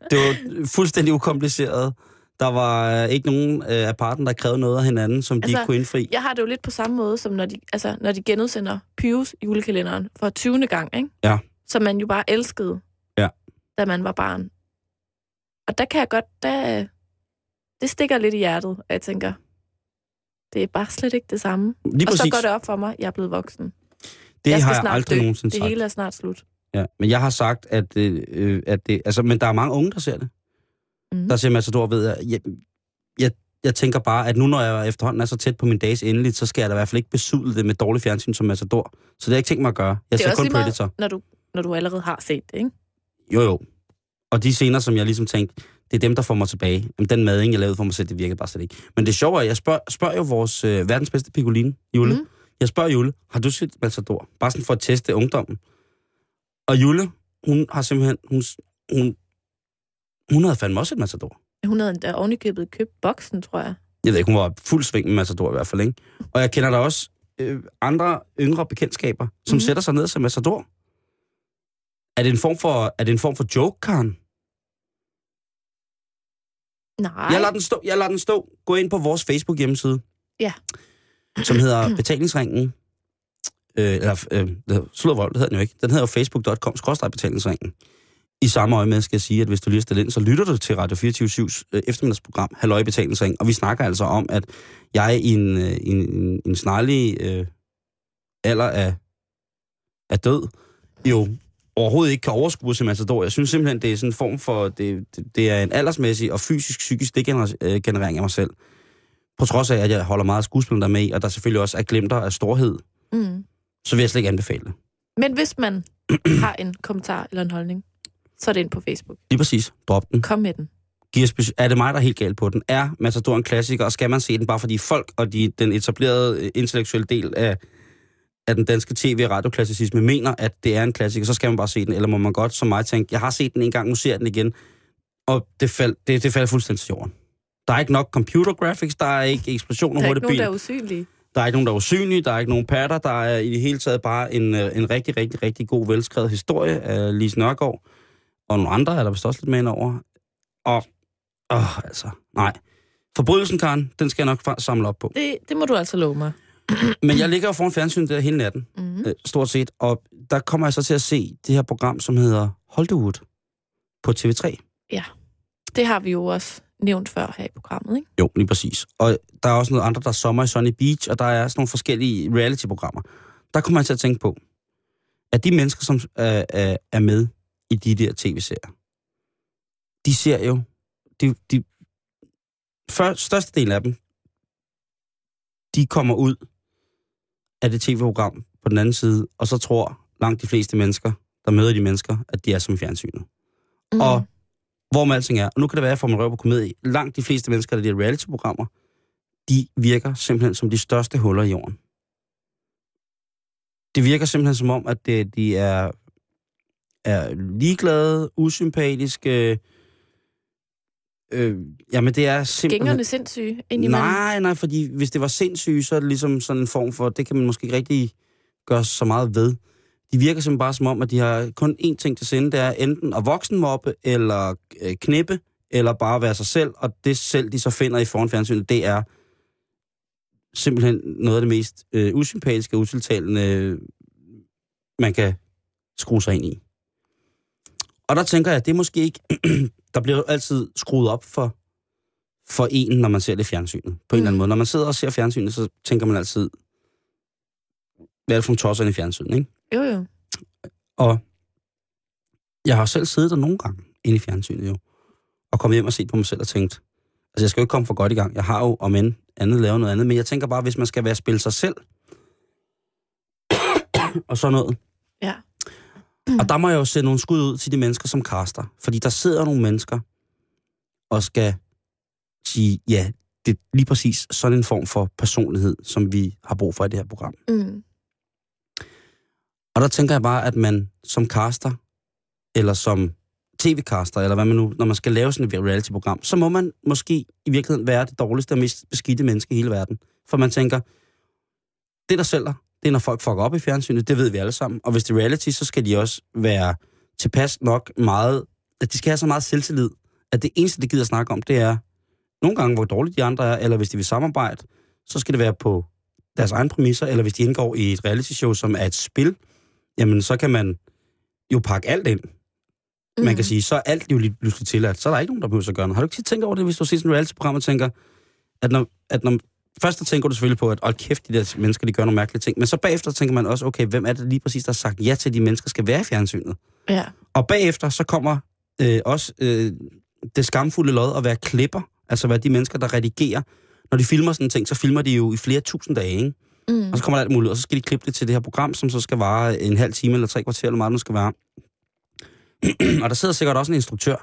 Det var fuldstændig ukompliceret. Der var øh, ikke nogen øh, af parten, der krævede noget af hinanden, som de Altså, ikke kunne indfri. Jeg har det jo lidt på samme måde, som når de, altså, når de genudsender Pius julekalenderen for 20. gang, ikke? Ja. Som man jo bare elskede, Ja. da man var barn. Og der kan jeg godt, der, det stikker lidt i hjertet, og jeg tænker, det er bare slet ikke det samme. Lige og så går det op for mig, jeg er blevet voksen. Det jeg har jeg aldrig dø. nogensinde Det sagt. hele er snart slut. Ja, men jeg har sagt, at, øh, øh, at det... Altså, men der er mange unge, der ser det. Mm. Der ser Matador ved, at jeg, jeg, jeg tænker bare, at nu når jeg efterhånden er så tæt på min dages endeligt, så skal jeg da i hvert fald ikke besudle det med dårlig fjernsyn som Matador. Så det har jeg ikke tænkt mig at gøre. Jeg det er ser kun lige meget, Predator. når du, når du allerede har set det, ikke? Jo, jo. Og de scener, som jeg ligesom tænkte, det er dem, der får mig tilbage. Jamen, den mading, jeg lavede for mig selv, det virkede bare slet ikke. Men det sjove er, at jeg spørger, spørger jo vores øh, verdens bedste pikoline, Jule. Mm. Jeg spørger Jule, har du set Matador? Bare sådan for at teste ungdommen. Og Jule, hun har simpelthen, hun, hun, hun havde fandme også et Matador. Hun havde endda ovenikøbet købt boksen, tror jeg. Jeg ved ikke, hun var fuld sving med Matador i hvert fald, ikke? Og jeg kender der også øh, andre yngre bekendtskaber, som Mhm. mm. sætter sig ned som Matador. Er det en form for, er det en form for joke, Karen? Nej. Jeg lader den stå. Jeg lader den stå. Gå ind på vores Facebook hjemmeside. Ja. Som hedder Betalingsringen. Øh, eller, øh, hedder- slå vold, det hedder den jo ikke. Den hedder jo facebook.com betalingsringen. I samme øje med skal jeg sige, at hvis du lige har stillet ind, så lytter du til Radio 24-7's øh, eftermiddagsprogram, Halløj Betalingsring. Og vi snakker altså om, at jeg i en, øh, en, en, en snarlig øh, alder af, af død, jo overhovedet ikke kan overskue som matador. Jeg synes simpelthen, det er sådan en form for, det, det, det er en aldersmæssig og fysisk, psykisk degenerering øh, af mig selv. På trods af, at jeg holder meget der med og der selvfølgelig også er glemter af storhed, Mm. så vil jeg slet ikke anbefale det. Men hvis man har en kommentar eller en holdning, så er det ind på Facebook. Lige præcis. Drop den. Kom med den. Bes- er det mig, der er helt galt på den? Er Matador en klassiker, og skal man se den bare fordi folk og de, den etablerede øh, intellektuelle del af, af den danske tv- og radioklassicisme mener, at det er en klassiker, så skal man bare se den. Eller må man godt, som mig, tænke, jeg har set den en gang, nu ser jeg den igen. Og det, fald, det, det falder fuldstændig til jorden. Der er ikke nok computer graphics, der er ikke eksplosioner Der er hurtigt ikke nogen, bil. der er usynlige. Der er ikke nogen, der er usynlige, der er ikke nogen patter, der er i det hele taget bare en, øh, en rigtig, rigtig, rigtig god, velskrevet historie af Lise Nørgaard. Og nogle andre er der vist også lidt med over. Og, åh, altså, nej. Forbrydelsen, Karen, den skal jeg nok samle op på. Det, det må du altså love mig. Men jeg ligger jo foran fjernsynet der hele natten, Mm. øh, stort set. Og der kommer jeg så til at se det her program, som hedder Hollywood på TV3. Det har vi jo også nævnt før her i programmet, ikke? Jo, lige præcis. Og der er også noget andre, der er Sommer i Sunny Beach, og der er sådan nogle forskellige reality-programmer. Der kommer jeg til at tænke på, at de mennesker, som er, er, er med i de der tv-serier, de ser jo, de, de for, største del af dem, de kommer ud af det tv-program på den anden side, og så tror langt de fleste mennesker, der møder de mennesker, at de er som fjernsynet. Mm. Og hvor med alting er. Og nu kan det være, at jeg får mig røv på komedie. Langt de fleste mennesker, der er reality-programmer, de virker simpelthen som de største huller i jorden. Det virker simpelthen som om, at det, de er, er ligeglade, usympatiske. Øh, jamen, det er simpelthen... Gængerne sindssyge indimellem. Nej, nej, fordi hvis det var sindssygt, så er det ligesom sådan en form for, det kan man måske ikke rigtig gøre så meget ved. De virker simpelthen bare som om, at de har kun én ting til sinde, det er enten at voksenmobbe, eller øh, knippe, eller bare være sig selv, og det selv, de så finder i foran fjernsynet, det er simpelthen noget af det mest øh, usympatiske og utiltalende, øh, man kan skrue sig ind i. Og der tænker jeg, at det er måske ikke... der bliver jo altid skruet op for, for en, når man ser det fjernsynet. På en Mm. eller anden måde. Når man sidder og ser fjernsynet, så tænker man altid, hvad er det for en tosser i fjernsynet, ikke? Jo, jo. Og jeg har selv siddet der nogle gange inde i fjernsynet jo, og kommet hjem og set på mig selv og tænkt, altså jeg skal jo ikke komme for godt i gang. Jeg har jo om end andet lavet noget andet, men jeg tænker bare, hvis man skal være spille sig selv, og sådan noget. Ja. Og der må jeg jo sende nogle skud ud til de mennesker, som kaster. Fordi der sidder nogle mennesker og skal sige, ja, det er lige præcis sådan en form for personlighed, som vi har brug for i det her program. Mm. Og der tænker jeg bare, at man som caster, eller som tv-caster, eller hvad man nu, når man skal lave sådan et reality-program, så må man måske i virkeligheden være det dårligste og mest beskidte menneske i hele verden. For man tænker, det der sælger, det er når folk fucker op i fjernsynet, det ved vi alle sammen. Og hvis det er reality, så skal de også være tilpas nok meget, at de skal have så meget selvtillid, at det eneste, de gider snakke om, det er nogle gange, hvor dårligt de andre er, eller hvis de vil samarbejde, så skal det være på deres egen præmisser, eller hvis de indgår i et reality show, som er et spil, jamen så kan man jo pakke alt ind. Mm. Man kan sige, så er alt jo lige pludselig tilladt. Så er der ikke nogen, der behøver at gøre noget. Har du ikke tænkt over det, hvis du ser sådan et reality-program og tænker, at når, at når først tænker du selvfølgelig på, at hold kæft, de der mennesker, de gør nogle mærkelige ting. Men så bagefter tænker man også, okay, hvem er det lige præcis, der har sagt ja til, at de mennesker skal være i fjernsynet? Ja. Og bagefter så kommer øh, også øh, det skamfulde lod at være klipper, altså være de mennesker, der redigerer. Når de filmer sådan en ting, så filmer de jo i flere tusind dage, ikke? Mm. Og så kommer der alt muligt, og så skal de klippe det til det her program, som så skal vare en halv time eller tre kvarter, eller meget det skal være. og der sidder sikkert også en instruktør.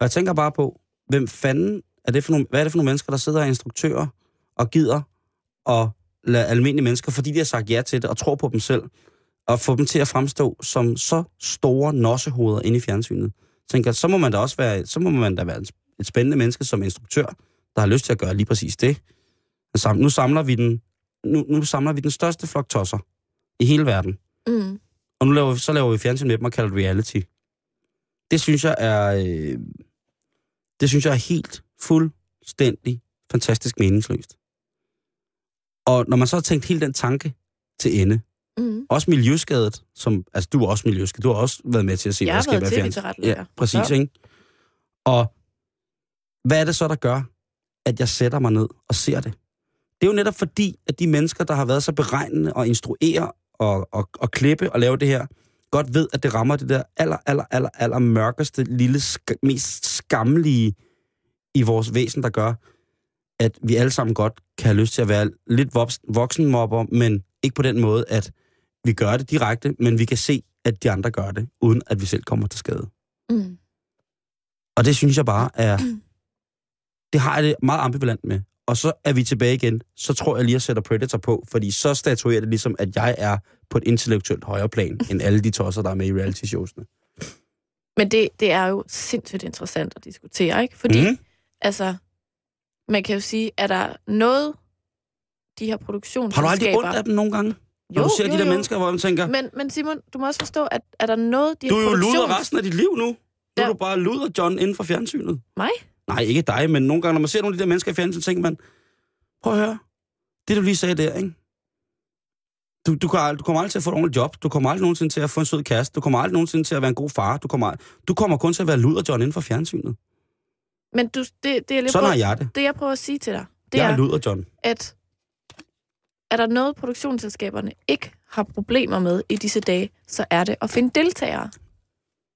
Og jeg tænker bare på, hvem fanden er det for nogle, hvad er det for nogle mennesker, der sidder og instruktører og gider at lade almindelige mennesker, fordi de har sagt ja til det og tror på dem selv, og få dem til at fremstå som så store nossehoveder inde i fjernsynet. Jeg tænker, så må man da også være, så må man da være et spændende menneske som instruktør, der har lyst til at gøre lige præcis det. Nu samler vi den, nu, nu samler vi den største flok tosser i hele verden. Mm. Og nu laver vi, så laver vi fjernsyn med dem og kalder det reality. Det synes jeg er... Øh, det synes jeg er helt fuldstændig fantastisk meningsløst. Og når man så har tænkt hele den tanke til ende, Mm. også miljøskadet, som, altså du er også miljøskadet, du har også været med til at se, Jeg hvad sker været med. Ja, præcis, Ja. ikke? Og hvad er det så, der gør, at jeg sætter mig ned og ser det? Det er jo netop fordi, at de mennesker, der har været så beregnende og instruere og, og, og klippe og lave det her, godt ved, at det rammer det der aller, aller, aller, aller mørkeste, lille, sk- mest skamlige i vores væsen, der gør, at vi alle sammen godt kan have lyst til at være lidt voks- voksenmobber, men ikke på den måde, at vi gør det direkte, men vi kan se, at de andre gør det, uden at vi selv kommer til skade. Mm. Og det synes jeg bare er... Det har jeg det meget ambivalent med. Og så er vi tilbage igen. Så tror jeg lige, at jeg sætter Predator på, fordi så statuerer det ligesom, at jeg er på et intellektuelt højere plan, end alle de tosser, der er med i reality-showsene. Men det, det er jo sindssygt interessant at diskutere, ikke? Fordi, Mhm. altså, man kan jo sige, er der noget, de her Har du aldrig produktionsselskaber... ondt af dem nogle gange? Når Jo, du ser jo, de der jo. mennesker, hvor man tænker, Men, men Simon, du må også forstå, at er der noget, de du er jo luder produktions- resten af dit liv nu. Nu ja. er du bare luder John inden for fjernsynet. Mig? Nej, ikke dig, men nogle gange, når man ser nogle af de der mennesker i fjernsynet, så tænker man, prøv at høre, det du lige sagde der, ikke? Du, du, kan, du kommer aldrig til at få et ordentligt job. Du kommer aldrig nogensinde til at få en sød kæreste. Du kommer aldrig nogensinde til at være en god far. Du kommer, du kommer kun til at være luder John inden for fjernsynet. Men du, det, det, jeg lige Sådan har prøver, jeg det. det, jeg prøver at sige til dig, det Jeg er er, luder John. at er der noget, produktionsselskaberne ikke har problemer med i disse dage, så er det at finde deltagere.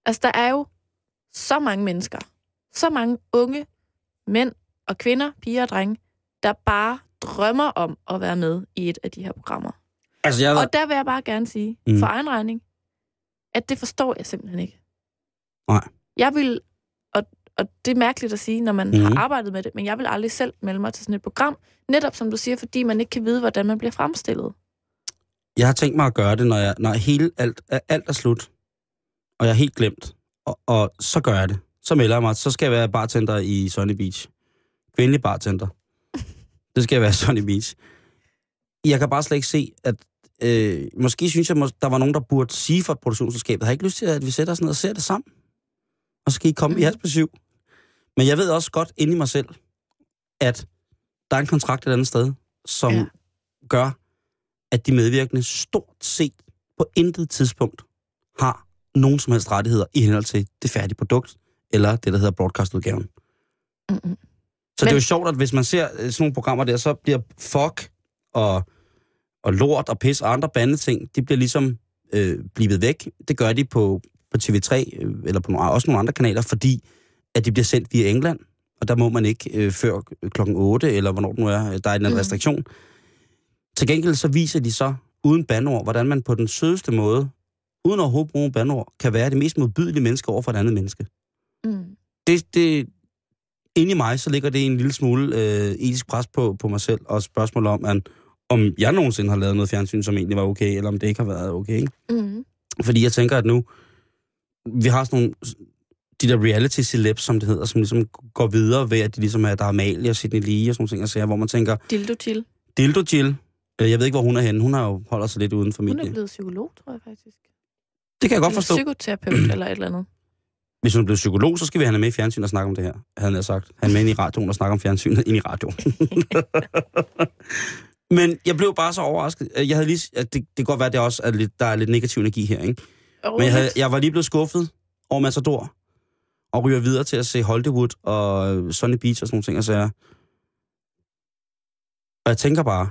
Altså, der er jo så mange mennesker, så mange unge mænd og kvinder, piger og drenge, der bare drømmer om at være med i et af de her programmer. Altså, jeg, Og der vil jeg bare gerne sige, Mm. for egen regning, at det forstår jeg simpelthen ikke. Nej. Jeg vil, og, og det er mærkeligt at sige, når man Mhm. mm. har arbejdet med det, men jeg vil aldrig selv melde mig til sådan et program, netop som du siger, fordi man ikke kan vide, hvordan man bliver fremstillet. jeg har tænkt mig at gøre det, når, jeg, når hele, alt, alt er slut, og jeg er helt glemt. Og, og så gør jeg det. Så melder jeg mig. Så skal jeg være bartender i Sunny Beach. Kvindelig bartender. Det skal jeg være Sunny Beach. Jeg kan bare slet ikke se, at... Øh, måske synes jeg, der var nogen, der burde sige for produktionsselskabet, har I ikke lyst til, at vi sætter os ned og ser det sammen? Og så skal I komme mm. i Mhm. jeres besøg. Men jeg ved også godt inde i mig selv, at der er en kontrakt et andet sted, som. Ja. gør, at de medvirkende stort set på intet tidspunkt har nogen som helst rettigheder i henhold til det færdige produkt, eller det, der hedder broadcastudgaven. Mm-mm. Så det er Men- jo sjovt, at hvis man ser øh, sådan nogle programmer der, så bliver fuck og, og lort og pis og andre bandeting, de bliver ligesom øh, blivet væk. Det gør de på, på TV3, øh, eller på nogle, også nogle andre kanaler, fordi at de bliver sendt via England, og der må man ikke øh, før klokken 8, eller hvornår det nu er, der er en. Mm. restriktion. Til gengæld så viser de så, uden bandord, hvordan man på den sødeste måde, uden overhovedet at bruge bandord, kan være det mest modbydelige menneske over for et andet menneske Mm. det, det, inde i mig, så ligger det en lille smule øh, etisk pres på, på mig selv, og spørgsmål om, at, om jeg nogensinde har lavet noget fjernsyn, som egentlig var okay, eller om det ikke har været okay. Ikke? Mm. Fordi jeg tænker, at nu, vi har sådan nogle, de der reality celebs, som det hedder, som ligesom går videre ved, at de ligesom er, der er Amalie og Sidney Lee og sådan nogle ting, sager, hvor man tænker, Dildo Jill. Dildo Jill, øh, jeg ved ikke, hvor hun er henne, hun har jo holder sig lidt uden Hun familie. er blevet psykolog, tror jeg faktisk. Det kan jeg godt forstå. Psykoterapeut eller et eller andet. Hvis hun blev psykolog, så skal vi have hende med i fjernsyn og snakke om det her, havde han sagt. Han med ind i radioen og snakke om fjernsynet ind i radioen. Men jeg blev bare så overrasket. Jeg havde lige, at det, det kan godt være, at det også er lidt, der er lidt negativ energi her, ikke? Men jeg, havde, jeg var lige blevet skuffet over Matador, og ryger videre til at se Hollywood og Sunny Beach og sådan nogle ting, og så jeg, og jeg tænker bare,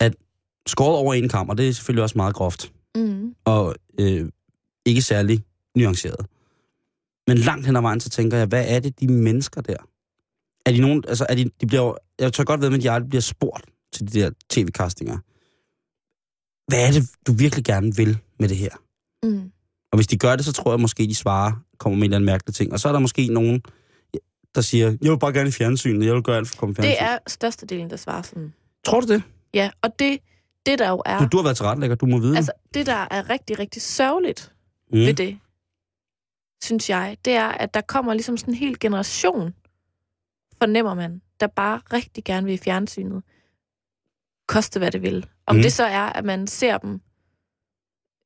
at skåret over en kamp, og det er selvfølgelig også meget groft, Mm. og øh, ikke særlig nuanceret. Men langt hen ad vejen, så tænker jeg, hvad er det, de mennesker der? Er de nogen, altså er de, de bliver, jeg tør godt ved, at de aldrig bliver spurgt til de der tv-castinger. Hvad er det, du virkelig gerne vil med det her? Mm. Og hvis de gør det, så tror jeg måske, de svarer, kommer med en eller anden mærkelig ting. Og så er der måske nogen, der siger, jeg vil bare gerne i fjernsynet, jeg vil gøre alt for at komme i fjernsyn. Det er størstedelen, der svarer sådan. Tror du det? Ja, og det, det der jo er... Du, du har været til retlægger, du må vide Altså, det der er rigtig, rigtig sørgeligt mm. ved det, synes jeg, det er, at der kommer ligesom sådan en hel generation, fornemmer man, der bare rigtig gerne vil i fjernsynet. Koste hvad det vil. Om Mm. det så er, at man ser dem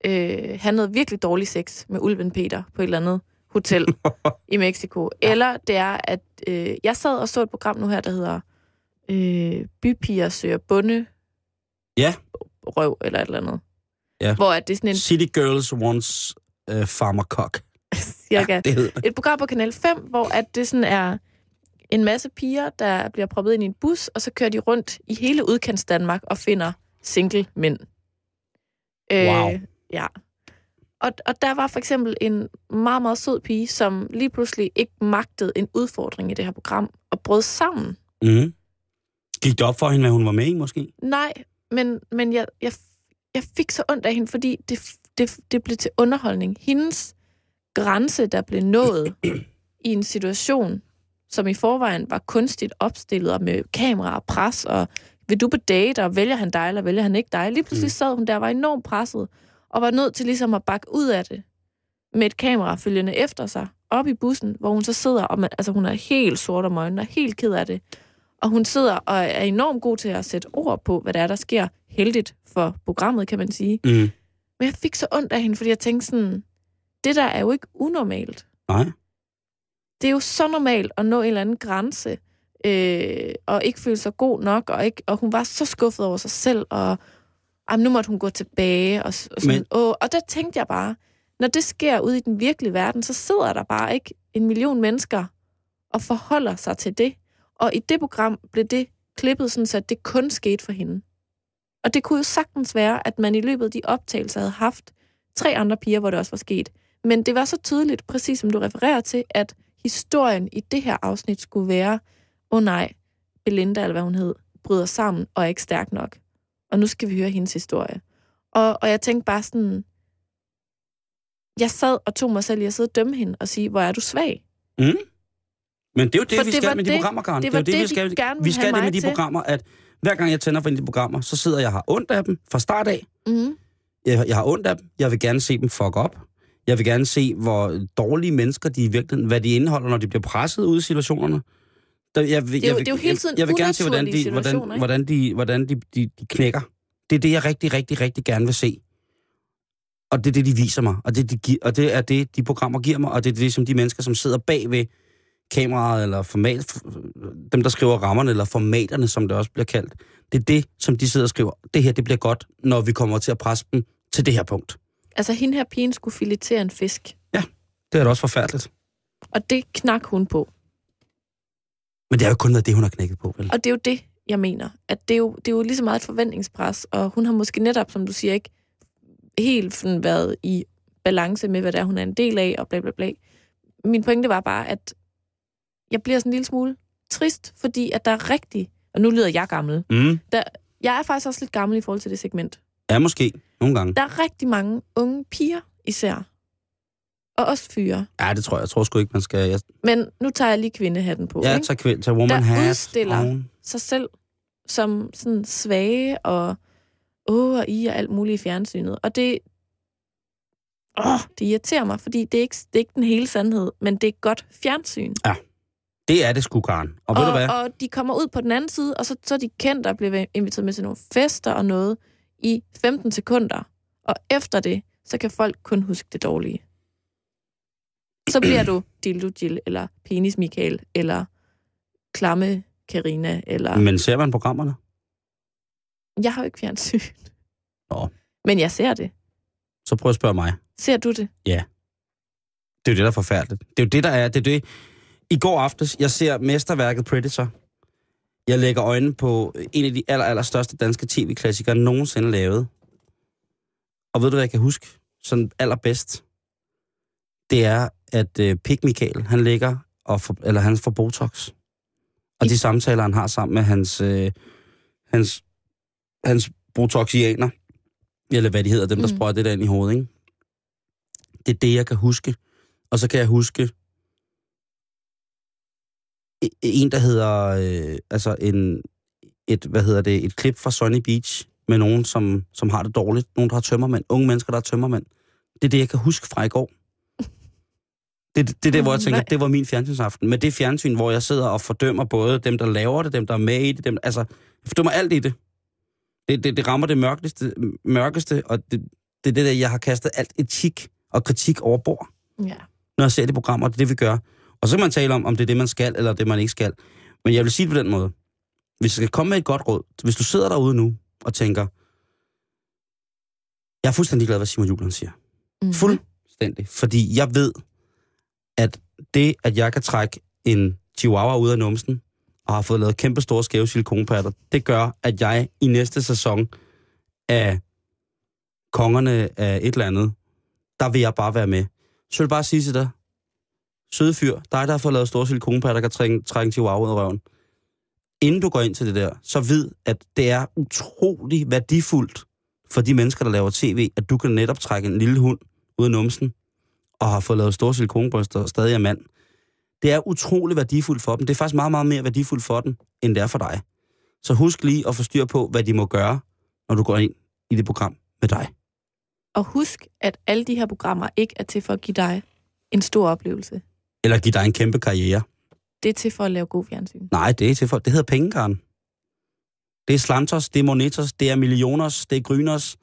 øh, have noget virkelig dårlig sex med Ulven Peter på et eller andet hotel i Mexico. Eller det er, at øh, jeg sad og så et program nu her, der hedder øh, Bypiger søger bunde Ja. røv, eller et eller andet. Ja. Hvor at det er sådan en City Girls Wants uh, Farmer Cock. cirka det hedder det. et program på Kanal 5, hvor at det sådan er en masse piger, der bliver proppet ind i en bus, og så kører de rundt i hele udkants Danmark og finder single mænd. Wow. ja. Og, og der var for eksempel en meget, meget sød pige, som lige pludselig ikke magtede en udfordring i det her program, og brød sammen. Mm. Gik det op for hende, hvad hun var med i, måske? Nej, men, men jeg, jeg, jeg fik så ondt af hende, fordi det, det, det blev til underholdning. Hendes grænse, der blev nået i en situation, som i forvejen var kunstigt opstillet og med kamera og pres, og vil du på date, og vælger han dig, eller vælger han ikke dig? Lige pludselig Mm. sad hun der og var enormt presset, og var nødt til ligesom at bakke ud af det, med et kamera følgende efter sig, op i bussen, hvor hun så sidder, og man, altså hun er helt sort om øjnene, og helt ked af det. Og hun sidder og er enormt god til at sætte ord på, hvad der er, der sker heldigt for programmet, kan man sige. Mm. Men jeg fik så ondt af hende, fordi jeg tænkte sådan, det der er jo ikke unormalt. Nej. Det er jo så normalt at nå en eller anden grænse, øh, og ikke føle sig god nok, og, ikke, og hun var så skuffet over sig selv, og ej, nu måtte hun gå tilbage. Og, og, sådan, Men- og, og der tænkte jeg bare, når det sker ude i den virkelige verden, så sidder der bare ikke en million mennesker og forholder sig til det. Og i det program blev det klippet sådan, så det kun skete for hende. Og det kunne jo sagtens være, at man i løbet af de optagelser havde haft tre andre piger, hvor det også var sket. Men det var så tydeligt, præcis som du refererer til, at historien i det her afsnit skulle være, åh oh nej, Belinda, eller hvad hun hed, bryder sammen og er ikke stærk nok. Og nu skal vi høre hendes historie. Og, og jeg tænkte bare sådan, jeg sad og tog mig selv i at sidde og dømme hende og sige, hvor er du svag? Mm. Men det er jo det, For vi det skal med de det- programmer, Karen. det er var jo det, vi vi skal. gerne vi skal det med de til. programmer, at hver gang jeg tænder for en af de programmer, så sidder jeg og har ondt af dem fra start af. Mm. Jeg, jeg har ondt af dem. Jeg vil gerne se dem fuck op. Jeg vil gerne se, hvor dårlige mennesker de i virkeligheden, hvad de indeholder, når de bliver presset ud i situationerne. Der, jeg, vil- er jo- jeg, det er jo hele tiden jeg, jeg vil gerne se, hvordan de, hvordan, ikke? hvordan, de, hvordan de, de, de knækker. Det er det, jeg rigtig, rigtig, rigtig gerne vil se. Og det er det, de viser mig. Og det, de, og det er det, de programmer giver mig. Og det er det, som de mennesker, som sidder bag ved kameraet, eller format, dem, der skriver rammerne, eller formaterne, som det også bliver kaldt. Det er det, som de sidder og skriver. Det her, det bliver godt, når vi kommer til at presse dem til det her punkt. Altså, hende her pigen skulle filetere en fisk. Det er da også forfærdeligt. Og det knak hun på. Men det er jo kun været det, hun har knækket på, vel? Og det er jo det, jeg mener. At det er jo, det er jo lige så meget et forventningspres, og hun har måske netop, som du siger, ikke helt sådan været i balance med, hvad det er, hun er en del af, og bla bla bla. Min pointe var bare, at jeg bliver sådan en lille smule trist, fordi at der er rigtig, og nu lyder jeg gammel, Mm. jeg er faktisk også lidt gammel i forhold til det segment. Ja, måske. Nogle gange. Der er rigtig mange unge piger især, og også fyre. Ja, det tror jeg. Jeg tror sgu ikke, man skal... Jeg, Men nu tager jeg lige kvindehatten på. ja, ikke? tag, kvind, tag woman Der hat. udstiller- oven. sig selv som sådan svage og åh og i og alt muligt i fjernsynet. Og det, åh, det irriterer mig, fordi det er, ikke, det er ikke den hele sandhed, men det er godt fjernsyn. Det er det sgu, Karen. Og, og ved du hvad? og de kommer ud på den anden side, og så, så er de kendt og bliver inviteret med til nogle fester og noget i 15 sekunder. Og efter det, så kan folk kun huske det dårlige. Så bliver du Dildo Jill, eller Penis Michael, eller Klamme Karina, eller... Men ser man programmerne? Jeg har jo ikke fjernsyn. Nå. Men jeg ser det. Så prøv at spørge mig. Ser du det? Det er jo det, der er forfærdeligt. Det er jo det, der er. Det er det. I går aftes, jeg ser mesterværket Predator. Jeg lægger øjnene på en af de aller, aller største danske tv-klassikere nogensinde lavet. Og ved du, hvad jeg kan huske? Sådan allerbedst. Det er, at øh, Pik Michael, han ligger, og for, eller han får Botox. Og de samtaler, han har sammen med hans, øh, hans, hans botoxianer, eller hvad de hedder, dem, der Mm. sprøjter det der ind i hovedet, ikke? Det er det, jeg kan huske. Og så kan jeg huske en, der hedder, øh, altså en, et, hvad hedder det, et klip fra Sunny Beach med nogen, som, som har det dårligt. Nogen, der har tømmermænd. Unge mennesker, der har tømmermænd. Det er det, jeg kan huske fra i går. Det, det, det er det, hvor jeg tænker, det var min fjernsynsaften. Men det er fjernsyn, hvor jeg sidder og fordømmer både dem, der laver det, dem, der er med i det. Dem, altså, jeg fordømmer alt i det. Det, det, det rammer det mørkeste, mørkeste og det, det er det der, jeg har kastet alt etik og kritik over bord Ja. når jeg ser de programmer, det er det, vi gør. Og så kan man tale om, om det er det, man skal, eller det, man ikke skal. Men jeg vil sige det på den måde. Hvis jeg skal komme med et godt råd, hvis du sidder derude nu og tænker, jeg er fuldstændig glad, hvad Simon Juhl han siger. Mm-hmm. Fuldstændig. Fordi jeg ved, at det, at jeg kan trække en chihuahua ud af numsen, og har fået lavet kæmpe store skæve silikonpatter, det gør, at jeg i næste sæson af kongerne af et eller andet, der vil jeg bare være med. Så vil jeg bare sige til dig, søde fyr, dig der har fået lavet store silikonpatter, der kan trække, trække en chihuahua ud af røven. Inden du går ind til det der, så vid, at det er utrolig værdifuldt for de mennesker, der laver tv, at du kan netop trække en lille hund ud af numsen, og har fået lavet store silikonbryster og stadig er mand. Det er utrolig værdifuldt for dem. Det er faktisk meget, meget mere værdifuldt for dem, end det er for dig. Så husk lige at få styr på, hvad de må gøre, når du går ind i det program med dig. Og husk, at alle de her programmer ikke er til for at give dig en stor oplevelse. Eller give dig en kæmpe karriere. Det er til for at lave god fjernsyn. Nej, det er til for, det hedder pengekaren. Det er slantos, det er monetos, det er millioners, det er gryners,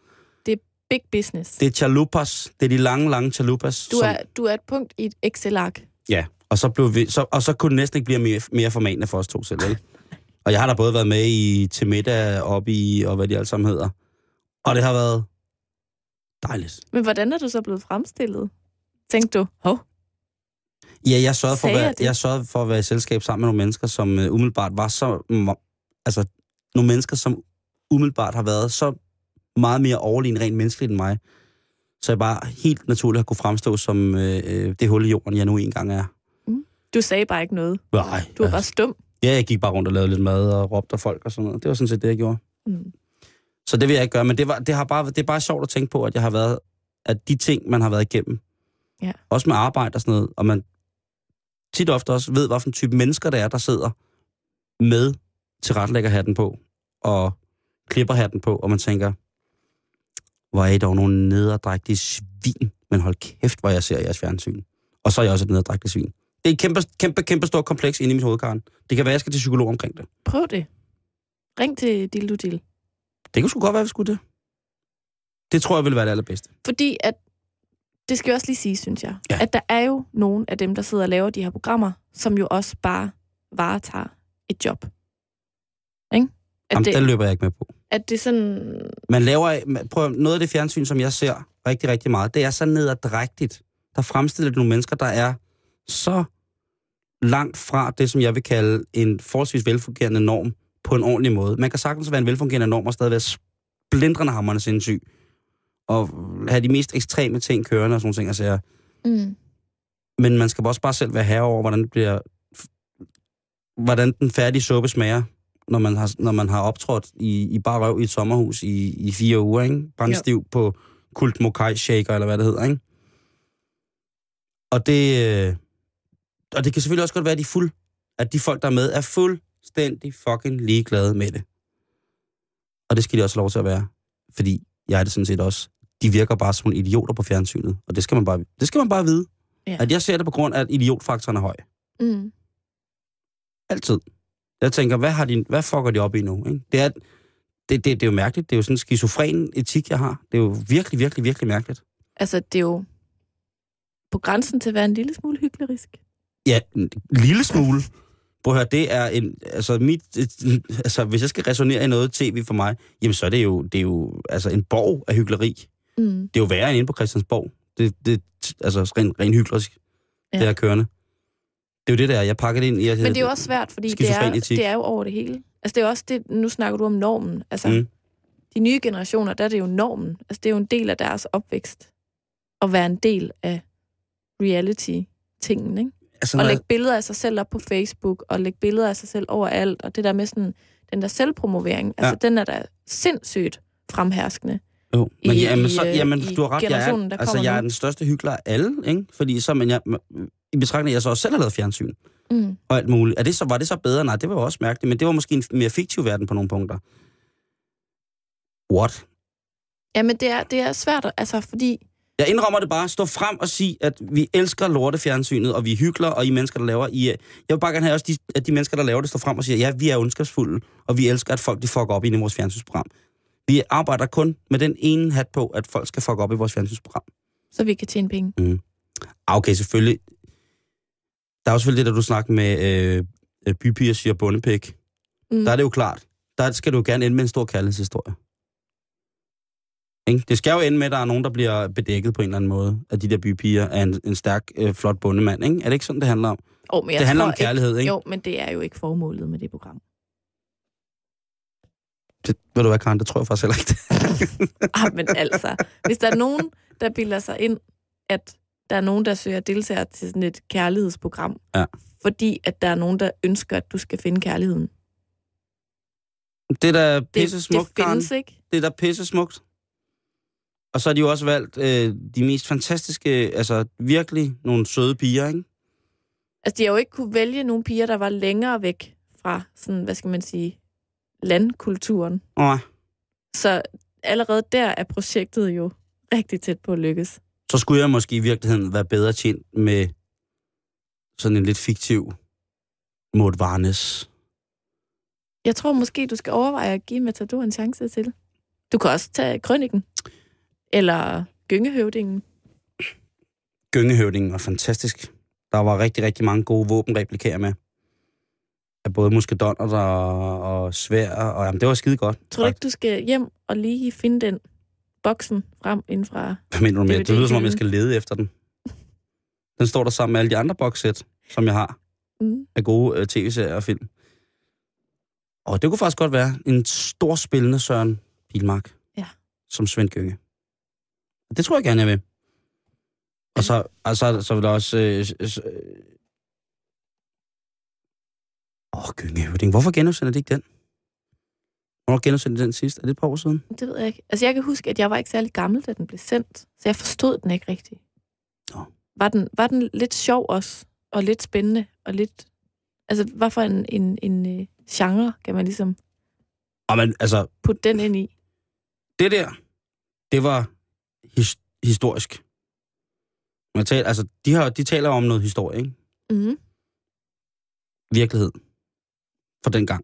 Big business. det er chalupas, det er de lange, lange chalupas. Du er, du er et punkt i et Excel-ark. Ja, og så, blev vi, så, og så kunne det næsten ikke blive mere, mere formanende for os to selv, vel? Og jeg har da både været med i til middag op i, og hvad de alle sammen hedder. Og det har været dejligt. Men hvordan er du så blevet fremstillet? Tænkte du, hov, Ja, jeg sørgede, for at være, jeg sørgede for at være i selskab sammen med nogle mennesker, som uh, umiddelbart var så... Altså, nogle mennesker, som umiddelbart har været så meget mere overlegen rent menneskeligt end mig. Så jeg bare helt naturligt har kunne fremstå som øh, øh, det hul i jorden, jeg nu engang er. du sagde bare ikke noget. Nej, Du var bare stum. Ja, jeg gik bare rundt og lavede lidt mad og råbte af folk og sådan noget. Det var sådan set det, jeg gjorde. Mm. Så det vil jeg ikke gøre, men det, var, det, har bare, det er bare sjovt at tænke på, at jeg har været, at de ting, man har været igennem, Ja. også med arbejde og sådan noget, og man tit ofte også ved, hvilken type mennesker det er, der sidder med til retlæggerhatten på, og klipper hatten på, og man tænker, hvor er I dog nogle nederdrægtige svin, men hold kæft, hvor jeg ser jeres fjernsyn. Og så er jeg også et nederdrægtigt svin. Det er et kæmpe, kæmpe, kæmpe stort kompleks inde i mit hoved, Karen. Det kan være, jeg skal til psykolog omkring det. Prøv det. Ring til Dildo Dill. Det kunne sgu godt være, at vi skulle det. Det tror jeg ville være det allerbedste. Fordi at, det skal jo også lige sige, synes jeg, Ja. at der er jo nogle af dem, der sidder og laver de her programmer, som jo også bare varetager et job. Ikke? At, Jamen, det, den løber jeg ikke med på. at det sådan... Man laver, prøv, noget af det fjernsyn, som jeg ser rigtig, rigtig meget, det er så nederdrægtigt. Der fremstiller nogle mennesker, der er så langt fra det, som jeg vil kalde en forholdsvis velfungerende norm på en ordentlig måde. Man kan sagtens være en velfungerende norm og stadig være splindrende hammerne sindssyg. Og have de mest ekstreme ting kørende og sådan ting. Altså, jeg, Mm. men man skal også bare selv være herre over, hvordan det bliver, hvordan den færdige suppe smager, når man har, når man har optrådt i, i bare røv i et sommerhus i, i fire uger, ikke? Brændstiv på kult mokai shaker, eller hvad det hedder, ikke? Og det, øh, og det kan selvfølgelig også godt være, at de, fuld, at de folk, der er med, er fuldstændig fucking ligeglade med det. Og det skal de også have lov til at være. Fordi jeg er det sådan set også. De virker bare som idioter på fjernsynet. Og det skal man bare, det skal man bare vide. Ja. At jeg ser det på grund af, at idiotfaktoren er høj. det, det er jo mærkeligt. Det er jo sådan en skizofren etik, jeg har. Det er jo virkelig, virkelig, virkelig mærkeligt. Altså, det er jo på grænsen til at være en lille smule hyklerisk. Ja, en lille smule. Prøv at høre, det er en... Altså, mit, altså, hvis jeg skal resonere i noget tv for mig, jamen så er det jo, det er jo altså, en borg af hyggeleri. Mm. Det er jo værre end inde på Christiansborg. Det, det altså rent ren hyklerisk, ja. Det her kørende. Det er jo det der, jeg pakker det ind i... Men det er jo også svært, fordi det er, det er jo over det hele. Altså, det er også det, nu snakker du om normen. Altså, mm. de nye generationer, der er det jo normen. Altså, det er jo en del af deres opvækst. At være en del af reality-tingen, ikke? Altså, Og når, lægge billeder af sig selv op på Facebook, og lægge billeder af sig selv overalt, og det der med sådan, den der selvpromovering, altså den er da sindssygt fremherskende. jo, men i- jamen, så, øh, jamen, i du har ret, jeg er, altså, jeg er den største hykler af alle, ikke? Fordi så, men jeg, i betragtning af, at jeg så også selv har lavet fjernsyn, Mm. og alt muligt. Er det så, var det så bedre? Nej, det var jo også mærkeligt, men det var måske en mere fiktiv verden på nogle punkter. What? Jamen, det er, det er svært, altså, fordi Jeg indrømmer det bare. Stå frem og sig, at vi elsker lortefjernsynet, og vi er hykler, og I mennesker, der laver... I, jeg vil bare gerne have også, de, at de mennesker, der laver det, står frem og siger, ja, vi er ondskabsfulde, og vi elsker, at folk de fucker op i vores fjernsynsprogram. Vi arbejder kun med den ene hat på, at folk skal fuck op i vores fjernsynsprogram. så vi kan tjene penge. Ah, Okay, selvfølgelig. Der er jo selvfølgelig det, der du snakker med øh, øh, bypiger siger bundepæk. Mm. Der er det jo klart. Der skal du gerne ende med en stor kærlighedshistorie. Ikke? Det skal jo ende med, at der er nogen, der bliver bedækket på en eller anden måde, af de der bypiger af en, en stærk, øh, flot bundemand. Ikke? Er det ikke sådan, det handler om? Oh, men det handler om kærlighed, ikke? Jo, men det er jo ikke formålet med det program. Det, ved du hvad, Karen, det tror jeg faktisk heller ikke. Ah, men altså, hvis der er nogen, der bilder sig ind, at der er nogen, der søger deltager til sådan et kærlighedsprogram, Ja. fordi at der er nogen, der ønsker, at du skal finde kærligheden. det er da Det, pisse det smukt, Karen. findes ikke. Det er da pisse smukt. Og så har de jo også valgt øh, de mest fantastiske, altså virkelig nogle søde piger, ikke? Altså, de har jo ikke kunne vælge nogle piger, der var længere væk fra, sådan, hvad skal man sige, landkulturen. Nej. Så allerede der er projektet jo rigtig tæt på at lykkes. så skulle jeg måske i virkeligheden være bedre tjent med sådan en lidt fiktiv Maud Varnes. Jeg tror måske, du skal overveje at give Matador en chance til. Du kan også tage Krøniken. Eller Gyngehøvdingen. Gyngehøvdingen var fantastisk. Der var rigtig, rigtig mange gode våbenreplikager med. Af både muskedoner og, og svær, og jamen, det var skide godt. Tror du ikke, du skal hjem og lige finde den boksen frem inden fra... Hvad mener du med? Det lyder som om, jeg skal lede efter den. Den står der sammen med alle de andre boxsæt, som jeg har Mm. af gode øh, tv-serier og film. Og det kunne faktisk godt være en stor spillende Søren Pilmark. Ja. Som Svend Gynge. Det tror jeg gerne, jeg vil. Og så, og så, så vil der også... Øh, s- s- øh... Åh, Gyngehøvding. Hvorfor genudsender de ikke den? Hvornår genudsendte de den sidst? Er det et par år siden? Det ved jeg ikke. Altså, jeg kan huske, at jeg var ikke særlig gammel, da den blev sendt. Så jeg forstod den ikke rigtigt. Nå. Var den, var den lidt sjov også? Og lidt spændende? Og lidt... Altså, hvad for en, en, en uh, genre kan man ligesom Og man, altså, putte den ind i? det der, det var his, historisk. Man taler, altså, de, har, de taler om noget historie, ikke? Mm. Virkelighed. For den gang.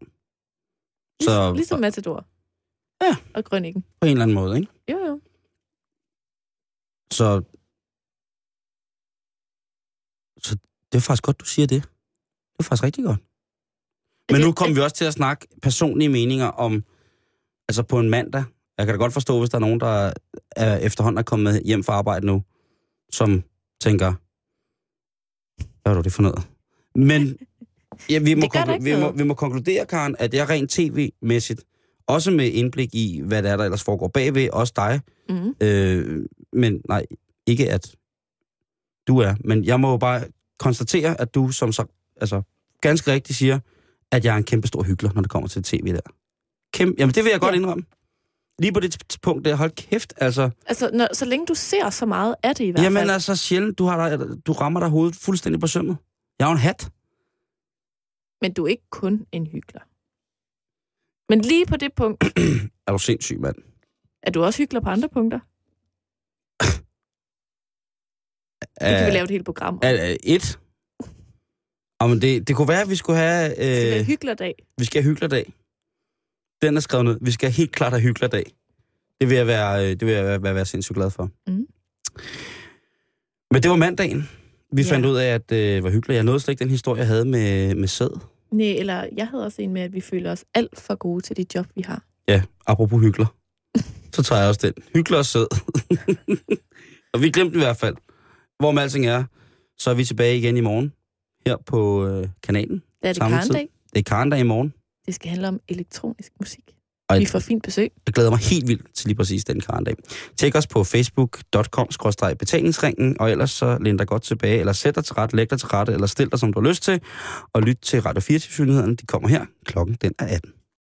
Så Så, ligesom Matador. Ja. Og Grønningen. på en eller anden måde, ikke? Jo, jo. Så, så det er faktisk godt, du siger det. Det er faktisk rigtig godt. Men Altså, nu kommer vi også til at snakke personlige meninger om, altså på en mandag. Jeg kan da godt forstå, hvis der er nogen, der er efterhånden er kommet hjem fra arbejde nu, som tænker, hvad er det for noget? Men ja, vi, må konklu- vi, må, vi må konkludere, Karen, at jeg rent tv-mæssigt, også med indblik i, hvad der er, der ellers foregår bagved, også dig, Mm. Øh, men nej, ikke at du er. Men jeg må jo bare konstatere, at du som så, altså, ganske rigtigt siger, at jeg er en kæmpe stor hyggelig, når det kommer til tv der. Kæmpe, jamen det vil jeg godt Ja. indrømme. Lige på det punkt der, hold kæft, altså. Altså, når, så længe du ser så meget af det i hvert Jamen fald. altså sjældent, du, har dig, du rammer dig hovedet fuldstændig på sømmet. Jeg er jo en hat. Men du er ikke kun en hyggelig. Men lige på det punkt, Er du sindssyg, mand? er du også hyggelig på andre punkter? Det kan vi lave et helt program om. Et. Jamen det, det kunne være, at vi skulle have... Det skal være Øh, hyggelig dag. vi skal have hyggelerdag. Den er skrevet ned. Vi skal helt klart have hyggelerdag. Det vil jeg være, øh, det vil jeg være, være, være sindssygt glad for. Mm. Men det var mandagen. Vi Ja. fandt ud af, at det øh, var hyggeligt. Jeg nåede slet ikke den historie, jeg havde med, med sæd. Nej, eller jeg havde også en med, at vi føler os alt for gode til de job, vi har. Ja, apropos hyggelig. Så tager jeg også den. Hyggelig og sød. og vi glemte i hvert fald. Hvor med alting er, så er vi tilbage igen i morgen. Her på øh, kanalen. Det er det. Karendag. Det er Karendag i morgen. Det skal handle om elektronisk musik. Og Vi får fint besøg. jeg glæder mig helt vildt til lige præcis den Karendag. Tjek os på facebook.com-betalingsringen, og ellers så læn dig godt tilbage, eller sæt dig til ret, læg dig til rette, eller stil dig, som du har lyst til, og lyt til Radio 24 -nyhederne. De kommer her. Klokken den er 18.